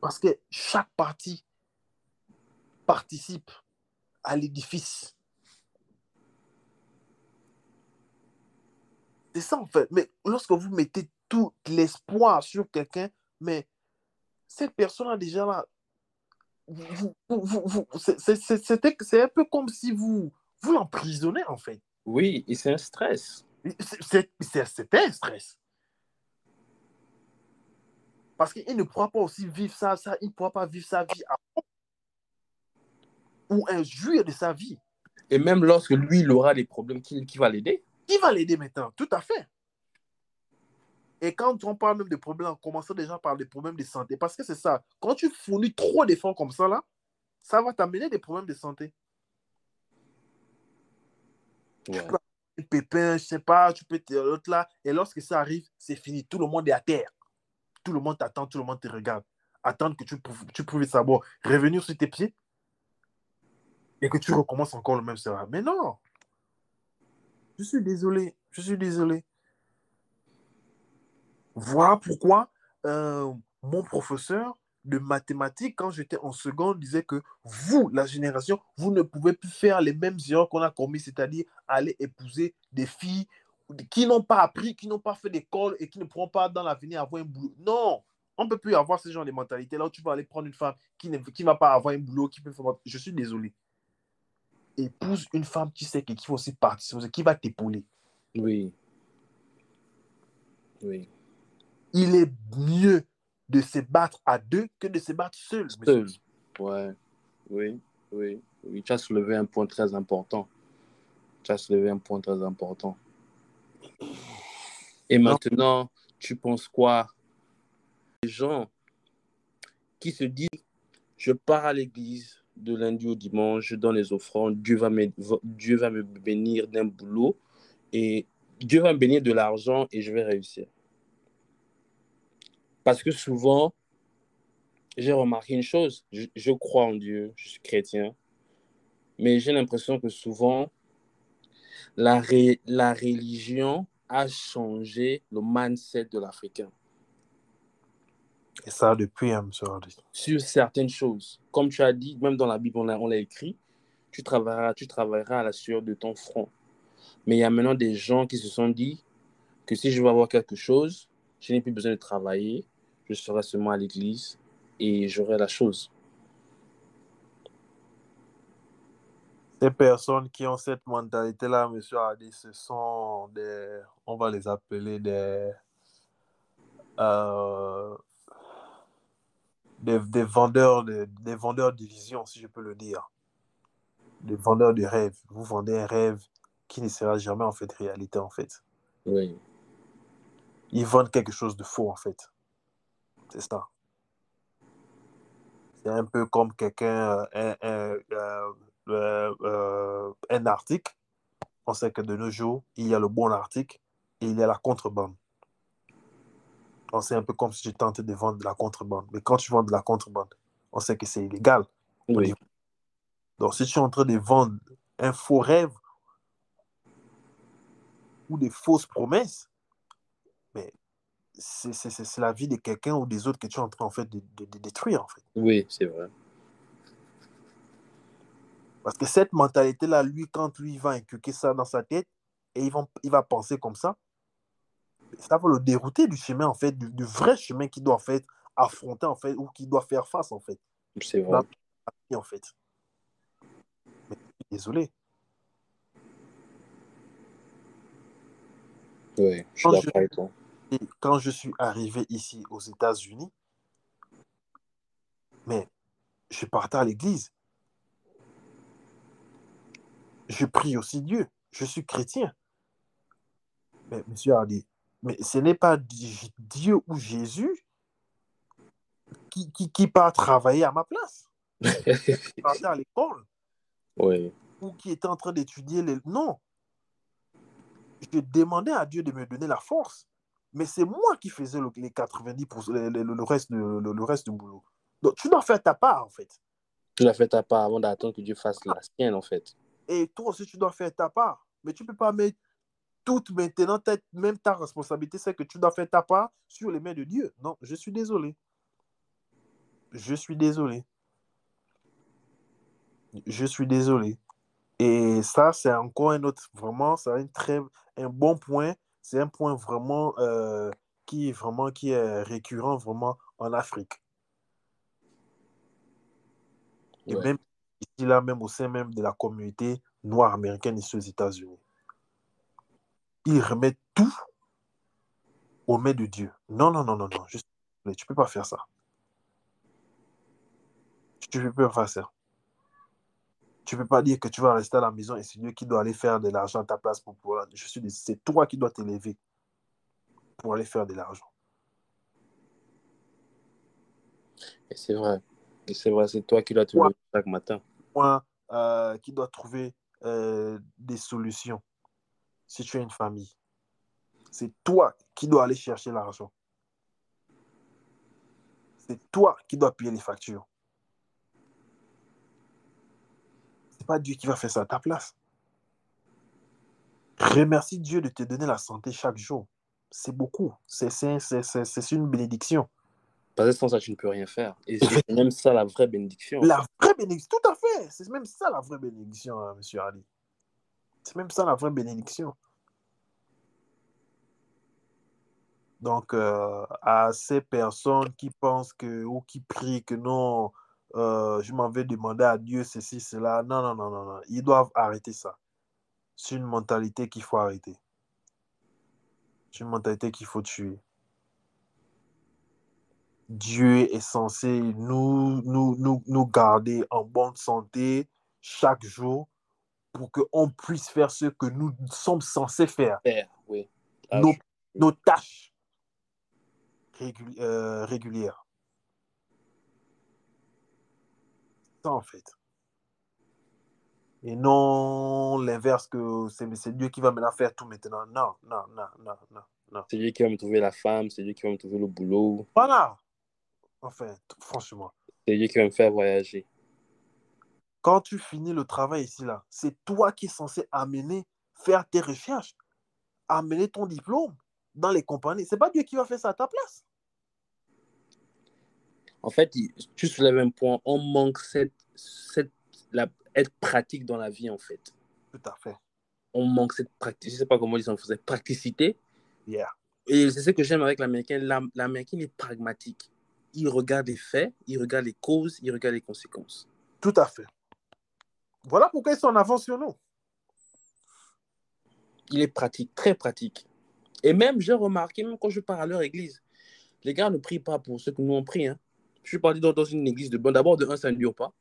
Parce que chaque partie participe à l'édifice. C'est ça en fait. Mais lorsque vous mettez tout l'espoir sur quelqu'un, mais cette personne-là déjà là, c'est un peu comme si vous, vous l'emprisonnez en fait. Oui, et c'est un stress. C'était un stress. Parce qu'il ne pourra pas aussi vivre ça, ça il ne pourra pas vivre sa vie à ou un jouir de sa vie. Et même lorsque lui, il aura des problèmes, qui, qui va l'aider Qui va l'aider maintenant? Tout à fait. Et quand on parle même de problèmes, on commence déjà par des problèmes de santé. Parce que c'est ça. Quand tu fournis trop d'efforts comme ça, là, ça va t'amener des problèmes de santé. Ouais. Tu peux pépin, je sais pas, tu peux l'autre là. Et lorsque ça arrive, c'est fini. Tout le monde est à terre. Tout le monde t'attend, tout le monde te regarde. Attendre que tu, tu prouves savoir. Revenir sur tes pieds et que tu recommences encore le même service. Mais non. Je suis désolé. Je suis désolé. Voilà pourquoi euh, mon professeur de mathématiques, quand j'étais en seconde, disait que vous, la génération, vous ne pouvez plus faire les mêmes erreurs qu'on a commises, c'est-à-dire aller épouser des filles qui n'ont pas appris, qui n'ont pas fait d'école et qui ne pourront pas dans l'avenir avoir un boulot. Non, on ne peut plus avoir ce genre de mentalité. Là où tu vas aller prendre une femme qui ne qui va pas avoir un boulot, qui peut faire... Je suis désolé. Épouse une femme qui sait qu'il faut aussi participer, qui va t'épauler. Oui. Oui. Il est mieux de se battre à deux que de se battre seul. Seul. Ouais. Oui, oui, oui. Tu as soulevé un point très important. Tu as soulevé un point très important. Et maintenant, tu penses quoi? Les gens qui se disent, je pars à l'église de lundi au dimanche, je donne les offrandes, Dieu va me, Dieu va me bénir d'un boulot et Dieu va me bénir de l'argent et je vais réussir. Parce que souvent, j'ai remarqué une chose, je, crois en Dieu, je suis chrétien, mais j'ai l'impression que souvent, la, la religion a changé le mindset de l'Africain. Et ça depuis, hein. Sur certaines choses. Comme tu as dit, même dans la Bible, on l'a écrit, tu travailleras, tu travailleras à la sueur de ton front. Mais il y a maintenant des gens qui se sont dit que si je veux avoir quelque chose, je n'ai plus besoin de travailler, je serai seulement à l'église et j'aurai la chose. Ces personnes qui ont cette mentalité-là, monsieur Hardy, ce sont des, on va les appeler des, euh, des, des, vendeurs de, des vendeurs d'illusions, si je peux le dire. Des vendeurs de rêves. Vous vendez un rêve qui ne sera jamais en fait réalité, en fait. Oui. Ils vendent quelque chose de faux, en fait. C'est ça. C'est un peu comme quelqu'un, euh, un, euh, euh, un, article. On sait que de nos jours, il y a le bon article et il y a la contrebande. C'est un peu comme si tu tentais de vendre de la contrebande. Mais quand tu vends de la contrebande, on sait que c'est illégal. Oui. Donc, si tu es en train de vendre un faux rêve ou des fausses promesses, mais c'est la vie de quelqu'un ou des autres que tu es en train en fait, de, de, détruire. En fait. Oui, c'est vrai. Parce que cette mentalité-là, lui, quand lui va inculquer ça dans sa tête, et il va, il va penser comme ça, ça va le dérouter du chemin, en fait, du, vrai chemin qu'il doit en fait affronter, en fait, ou qu'il doit faire face, en fait. C'est vrai. En fait. Mais, désolé. Oui, je suis d'accord avec toi. Et quand je suis arrivé ici aux États-Unis, mais je partais à l'église. Je prie aussi Dieu. Je suis chrétien. Mais monsieur dit, mais ce n'est pas Dieu ou Jésus qui, qui, qui part travailler à ma place. *laughs* qui partait à l'école. Oui. Ou qui était en train d'étudier les... Non. je demandais à Dieu de me donner la force. Mais c'est moi qui faisais le, les 90%, le, le, le reste, le, le, reste du boulot. Donc, tu dois faire ta part, en fait. Tu dois faire ta part avant d'attendre que Dieu fasse la sienne, en fait. Et toi aussi, tu dois faire ta part. Mais tu ne peux pas mettre toute maintenant, même ta responsabilité, c'est que tu dois faire ta part sur les mains de Dieu. Non, je suis désolé. Je suis désolé. Je suis désolé. Et ça, c'est encore un autre, vraiment, c'est un très, un bon point. C'est un point vraiment euh, qui, vraiment qui est récurrent vraiment en Afrique. Et Ouais. même ici, là, même au sein même de la communauté noire américaine ici aux États-Unis. Ils remettent tout aux mains de Dieu. Non, non, non, non, non. Juste, tu peux pas faire ça. Tu peux pas faire ça. Tu peux pas dire que tu vas rester à la maison et c'est Dieu qui doit aller faire de l'argent à ta place pour pouvoir. Je suis, c'est toi qui dois t'élever pour aller faire de l'argent. Et c'est vrai. Et c'est vrai, c'est toi qui dois te lever chaque matin. Moi, euh, qui doit trouver euh, des solutions si tu as une famille. C'est toi qui dois aller chercher l'argent. C'est toi qui dois payer les factures. C'est pas Dieu qui va faire ça à ta place. Remercie Dieu de te donner la santé chaque jour. C'est beaucoup. C'est c'est- c'est- c'est- c'est une bénédiction. Parce que sans ça, tu ne peux rien faire. Et c'est même ça la vraie bénédiction. La vraie bénédiction, tout à fait. C'est même ça la vraie bénédiction, hein, monsieur Ali. C'est même ça la vraie bénédiction. Donc, euh, à ces personnes qui pensent que, ou qui prient que non, euh, je m'en vais demander à Dieu ceci, cela, non, non, non, non, non. Ils doivent arrêter ça. C'est une mentalité qu'il faut arrêter. C'est une mentalité qu'il faut tuer. Dieu est censé nous, nous, nous, nous garder en bonne santé chaque jour pour qu'on puisse faire ce que nous sommes censés faire, Faire, oui. Ah, nos, tâches régul- euh, régulières. Ça, en fait. Et non l'inverse, que c'est c'est Dieu qui va maintenant faire tout maintenant. Non, non, non, non, non. C'est lui qui va me trouver la femme, c'est lui qui va me trouver le boulot, Voilà. Enfin, franchement. c'est lui qui va me faire voyager. quand tu finis le travail ici, là, c'est toi qui es censé amener, faire tes recherches, amener ton diplôme dans les compagnies. C'est pas Dieu qui va faire ça à ta place. En fait, il- tu soulèves un point, on manque cette, cette, la, être pratique dans la vie, en fait. Tout à fait. On manque cette pratique, je sais pas comment ça en français, praticité. Yeah. Et c'est ce que j'aime avec l'américain. L'Am- L'américain est pragmatique. Il regarde les faits, il regarde les causes, il regarde les conséquences. Tout à fait. Voilà pourquoi ils sont en avance sur nous. Il est pratique, très pratique. Et même, j'ai remarqué, même quand je pars à leur église, les gars ne prient pas pour ceux que nous on prie. Hein. Je suis parti dans, une église de bon. D'abord, de un, ça ne dure pas.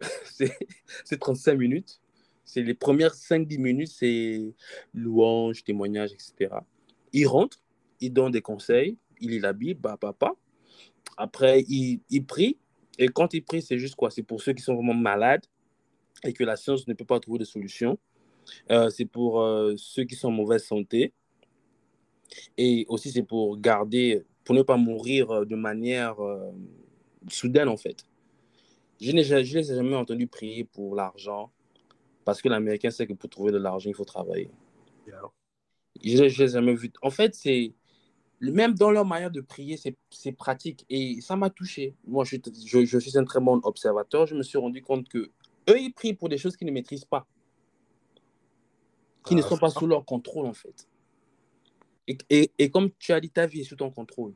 *laughs* c'est c'est 35 minutes. C'est les premières 5-10 minutes, c'est louange, témoignage, etc. Ils rentrent, ils donnent des conseils, ils lisent la Bible, bah, papa. Après, ils, ils prient. Et quand ils prient, c'est juste quoi? C'est pour ceux qui sont vraiment malades et que la science ne peut pas trouver de solution. Euh, c'est pour euh, ceux qui sont en mauvaise santé. Et aussi, c'est pour garder, pour ne pas mourir euh, de manière euh, soudaine, en fait. Je n'ai je les ai jamais entendu prier pour l'argent, parce que l'Américain sait que pour trouver de l'argent, il faut travailler. Yeah. Je ne les ai jamais vu. En fait, c'est même dans leur manière de prier, c'est pratique. Et ça m'a touché. Moi, je, suis- je, je suis un très bon observateur. Je me suis rendu compte que eux, ils prient pour des choses qu'ils ne maîtrisent pas, qui ne Ah, sont pas sous leur contrôle, en fait. Et, et, et comme tu as dit, ta vie est sous ton contrôle.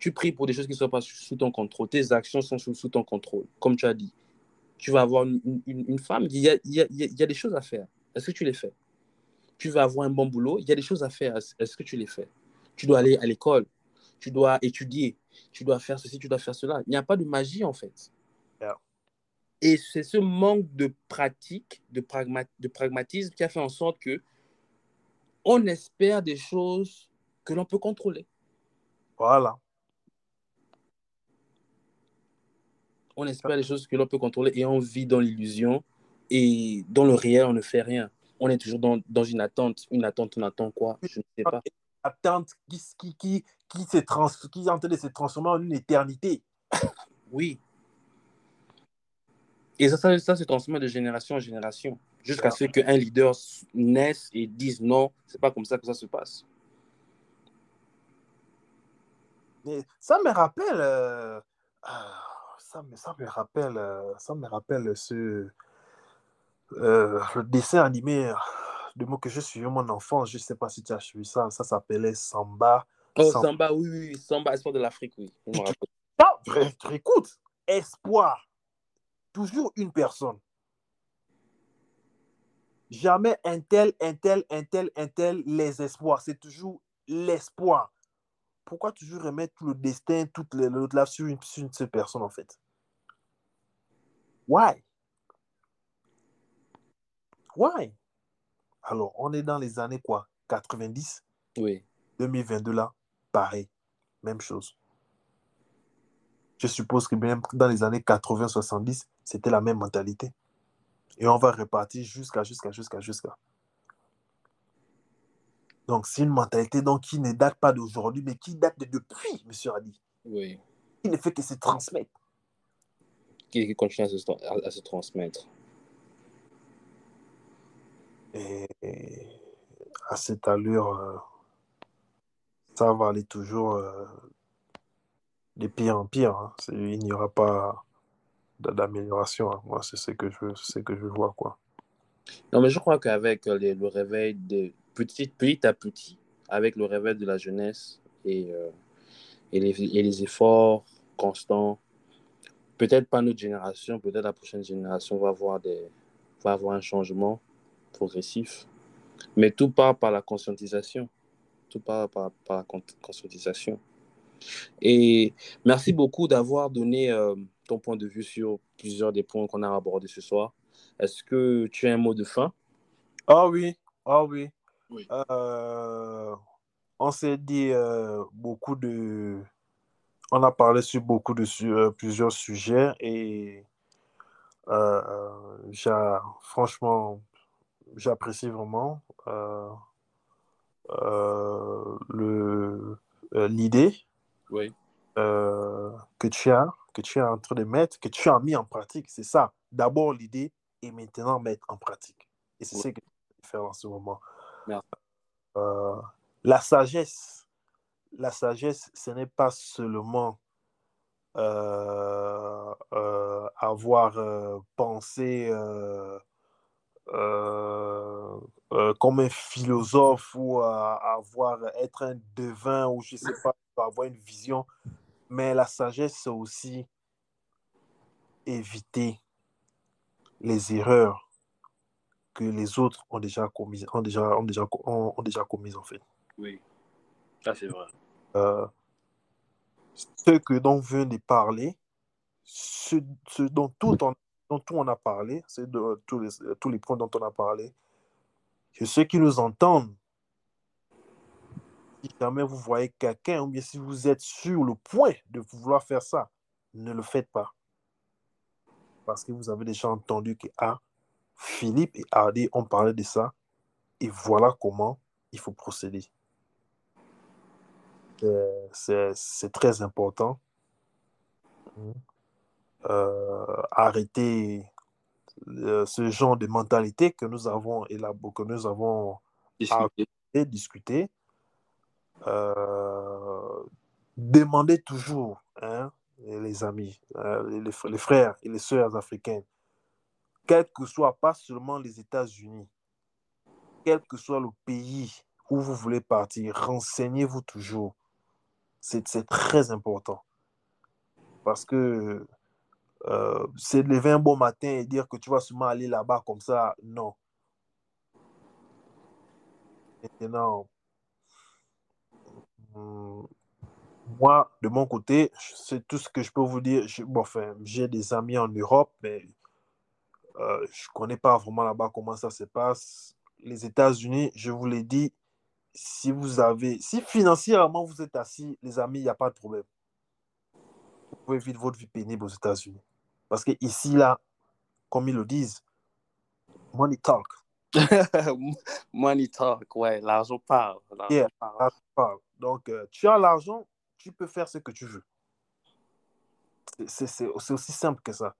Tu pries pour des choses qui ne sont pas sous ton contrôle. Tes actions sont sous, sous ton contrôle, comme tu as dit. Tu vas avoir une, une, une femme, il y a, il, y a, il y a des choses à faire. Est-ce que tu les fais? Tu vas avoir un bon boulot, il y a des choses à faire. Est-ce que tu les fais? Tu dois aller à l'école, tu dois étudier, tu dois faire ceci, tu dois faire cela. Il n'y a pas de magie, en fait. Yeah. Et c'est ce manque de pratique, de, pragma de pragmatisme qui a fait en sorte que on espère des choses que l'on peut contrôler. Voilà. On espère des choses que l'on peut contrôler et on vit dans l'illusion et dans le réel, on ne fait rien. on est toujours dans, dans une attente. Une attente, on attend quoi? Je ne sais pas. Attente qui, qui, qui, qui, se trans, qui est en train de se transformer en une éternité. *coughs* Oui. Et ça, ça, ça se transmet de génération en génération, jusqu'à ce qu'un leader naisse et dise non, c'est pas comme ça que ça se passe. Mais ça me rappelle, euh, ah, ça, me, ça me rappelle, euh, ça me rappelle ce euh, le dessin animé de moi que je suivais mon enfance. Je sais pas si tu as suivi ça. Ça s'appelait Samba. Oh, Samba. Samba, oui, oui, oui, Samba, Espoir de l'Afrique, oui. Je me rappelle. Ah, vrai, écoute, espoir. Toujours une personne. Jamais un tel, un tel, un tel, un tel, les espoirs. C'est toujours l'espoir. Pourquoi toujours remettre tout le destin, toute l'autre là sur une, sur une seule personne en fait? Why? Why? Alors, on est dans les années quoi? 90, Oui. 2022 là, pareil, même chose. Je suppose que même dans les années 80-70, c'était la même mentalité. Et on va repartir jusqu'à, jusqu'à, jusqu'à, jusqu'à. Donc, c'est une mentalité donc, qui ne date pas d'aujourd'hui, mais qui date de depuis, monsieur Adi. Oui. Qui ne fait que se transmettre. Qui, qui continue à se, à- à se transmettre. Et, à cette allure, euh, ça va aller toujours euh, de pire en pire. hein. Il n'y aura pas d'amélioration. hein. Moi, c'est ce que je, ce que je vois. Quoi. Non, mais je crois qu'avec euh, le réveil de petit, à petit, avec le réveil de la jeunesse et, euh, et, les, efforts constants, peut-être pas notre génération, peut-être la prochaine génération va avoir, des, va avoir un changement progressif. Mais tout part par la conscientisation. Tout part par, par la con- conscientisation. Et merci beaucoup d'avoir donné euh, ton point de vue sur plusieurs des points qu'on a abordés ce soir. Est-ce que tu as un mot de fin? Ah oui, ah oui. Oui. Euh, on s'est dit euh, beaucoup de... On a parlé sur beaucoup de su- euh, plusieurs sujets et j'a- franchement, j'apprécie vraiment le, l'idée Oui. que tu as, que tu es en train de mettre, que tu as mis en pratique. C'est ça. D'abord l'idée et maintenant mettre en pratique. Et c'est ce que tu faire en ce moment. Euh, la sagesse, la sagesse, ce n'est pas seulement euh, euh, avoir pensé comme un philosophe ou avoir être un devin ou je sais pas, avoir une vision. Mais la sagesse, c'est aussi éviter les erreurs que les autres ont déjà commises, ont déjà, ont déjà, ont, ont déjà commises en fait. Oui. Ça, c'est vrai. Euh, ce que dont vient de parler, ce, ce dont, tout on, dont tout on a parlé, c'est de tous les, tous les points dont on a parlé, que ceux qui nous entendent, si jamais vous voyez quelqu'un, ou bien si vous êtes sur le point de vouloir faire ça, ne le faites pas. Parce que vous avez déjà entendu que ah, Philippe et Hardy ont parlé de ça, et voilà comment il faut procéder. Euh, C'est très important. Euh, arrêter euh, ce genre de mentalité que nous avons élaboré, que nous avons Discuter. et discuté. Euh, demandez toujours, hein, les amis, les, les frères et les sœurs africaines, quel que soit pas seulement les États-Unis, quel que soit le pays où vous voulez partir, renseignez-vous toujours. C'est très important. Parce que euh, c'est lever un bon matin et dire que tu vas seulement aller là-bas comme ça, non. Maintenant, hum, moi, de mon côté, c'est tout ce que je peux vous dire. Bon, enfin, j'ai des amis en Europe, mais euh, je ne connais pas vraiment là-bas comment ça se passe. Les États-Unis, je vous l'ai dit, si vous avez, si financièrement vous êtes assis, les amis, il n'y a pas de problème. Vous pouvez vivre votre vie pénible aux États-Unis. Parce que ici, là, comme ils le disent, money talk. *laughs* Money talk, ouais, l'argent parle. l'argent Yeah. parle. Donc, euh, tu as l'argent, tu peux faire ce que tu veux. C'est aussi simple que ça.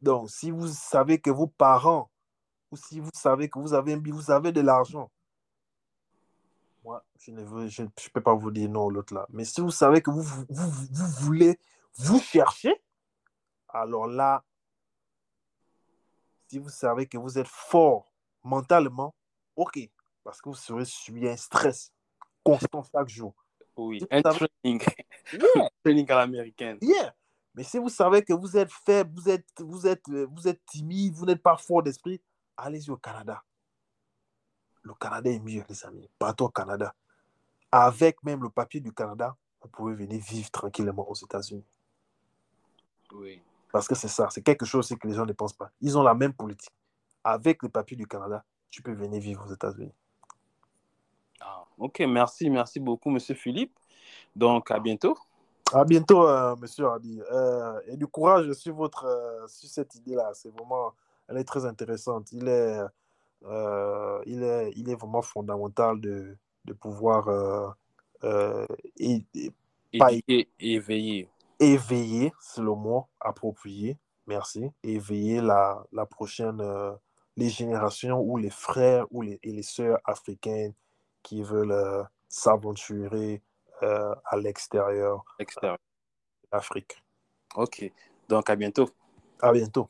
Donc, si vous savez que vos parents, ou si vous savez que vous avez, un vous avez de l'argent, moi, je ne veux, je, je peux pas vous dire non l'autre là. Mais si vous savez que vous, vous, vous, vous voulez vous chercher, alors là, si vous savez que vous êtes fort mentalement, ok, parce que vous serez subi un stress constant chaque jour. Oui, un savez- training. Yeah. *laughs* training à l'américaine. Yeah. Mais si vous savez que vous êtes faible, vous êtes, vous êtes, euh, vous êtes timide, vous n'êtes pas fort d'esprit, allez-y au Canada. Le Canada est mieux, les amis. Partez au Canada. Avec même le papier du Canada, vous pouvez venir vivre tranquillement aux États-Unis. Oui. Parce que c'est ça, c'est quelque chose que les gens ne pensent pas. Ils ont la même politique. Avec le papier du Canada, tu peux venir vivre aux États-Unis. Ah, ok, merci, merci beaucoup, Monsieur Philippe. Donc, à bientôt. À bientôt, euh, monsieur Hardy. Euh, et du courage sur, votre, euh, sur cette idée-là. C'est vraiment, elle est très intéressante. Il est, euh, il est, il est vraiment fondamental de, de pouvoir é- é- Pas- Éduquer et éveiller. éveiller, c'est le mot approprié. Merci. Éveiller la, la prochaine, les générations ou les frères ou les, et les sœurs africaines qui veulent s'aventurer euh, à l'extérieur extérieur. de l'Afrique. Ok. Donc, à bientôt. À bientôt.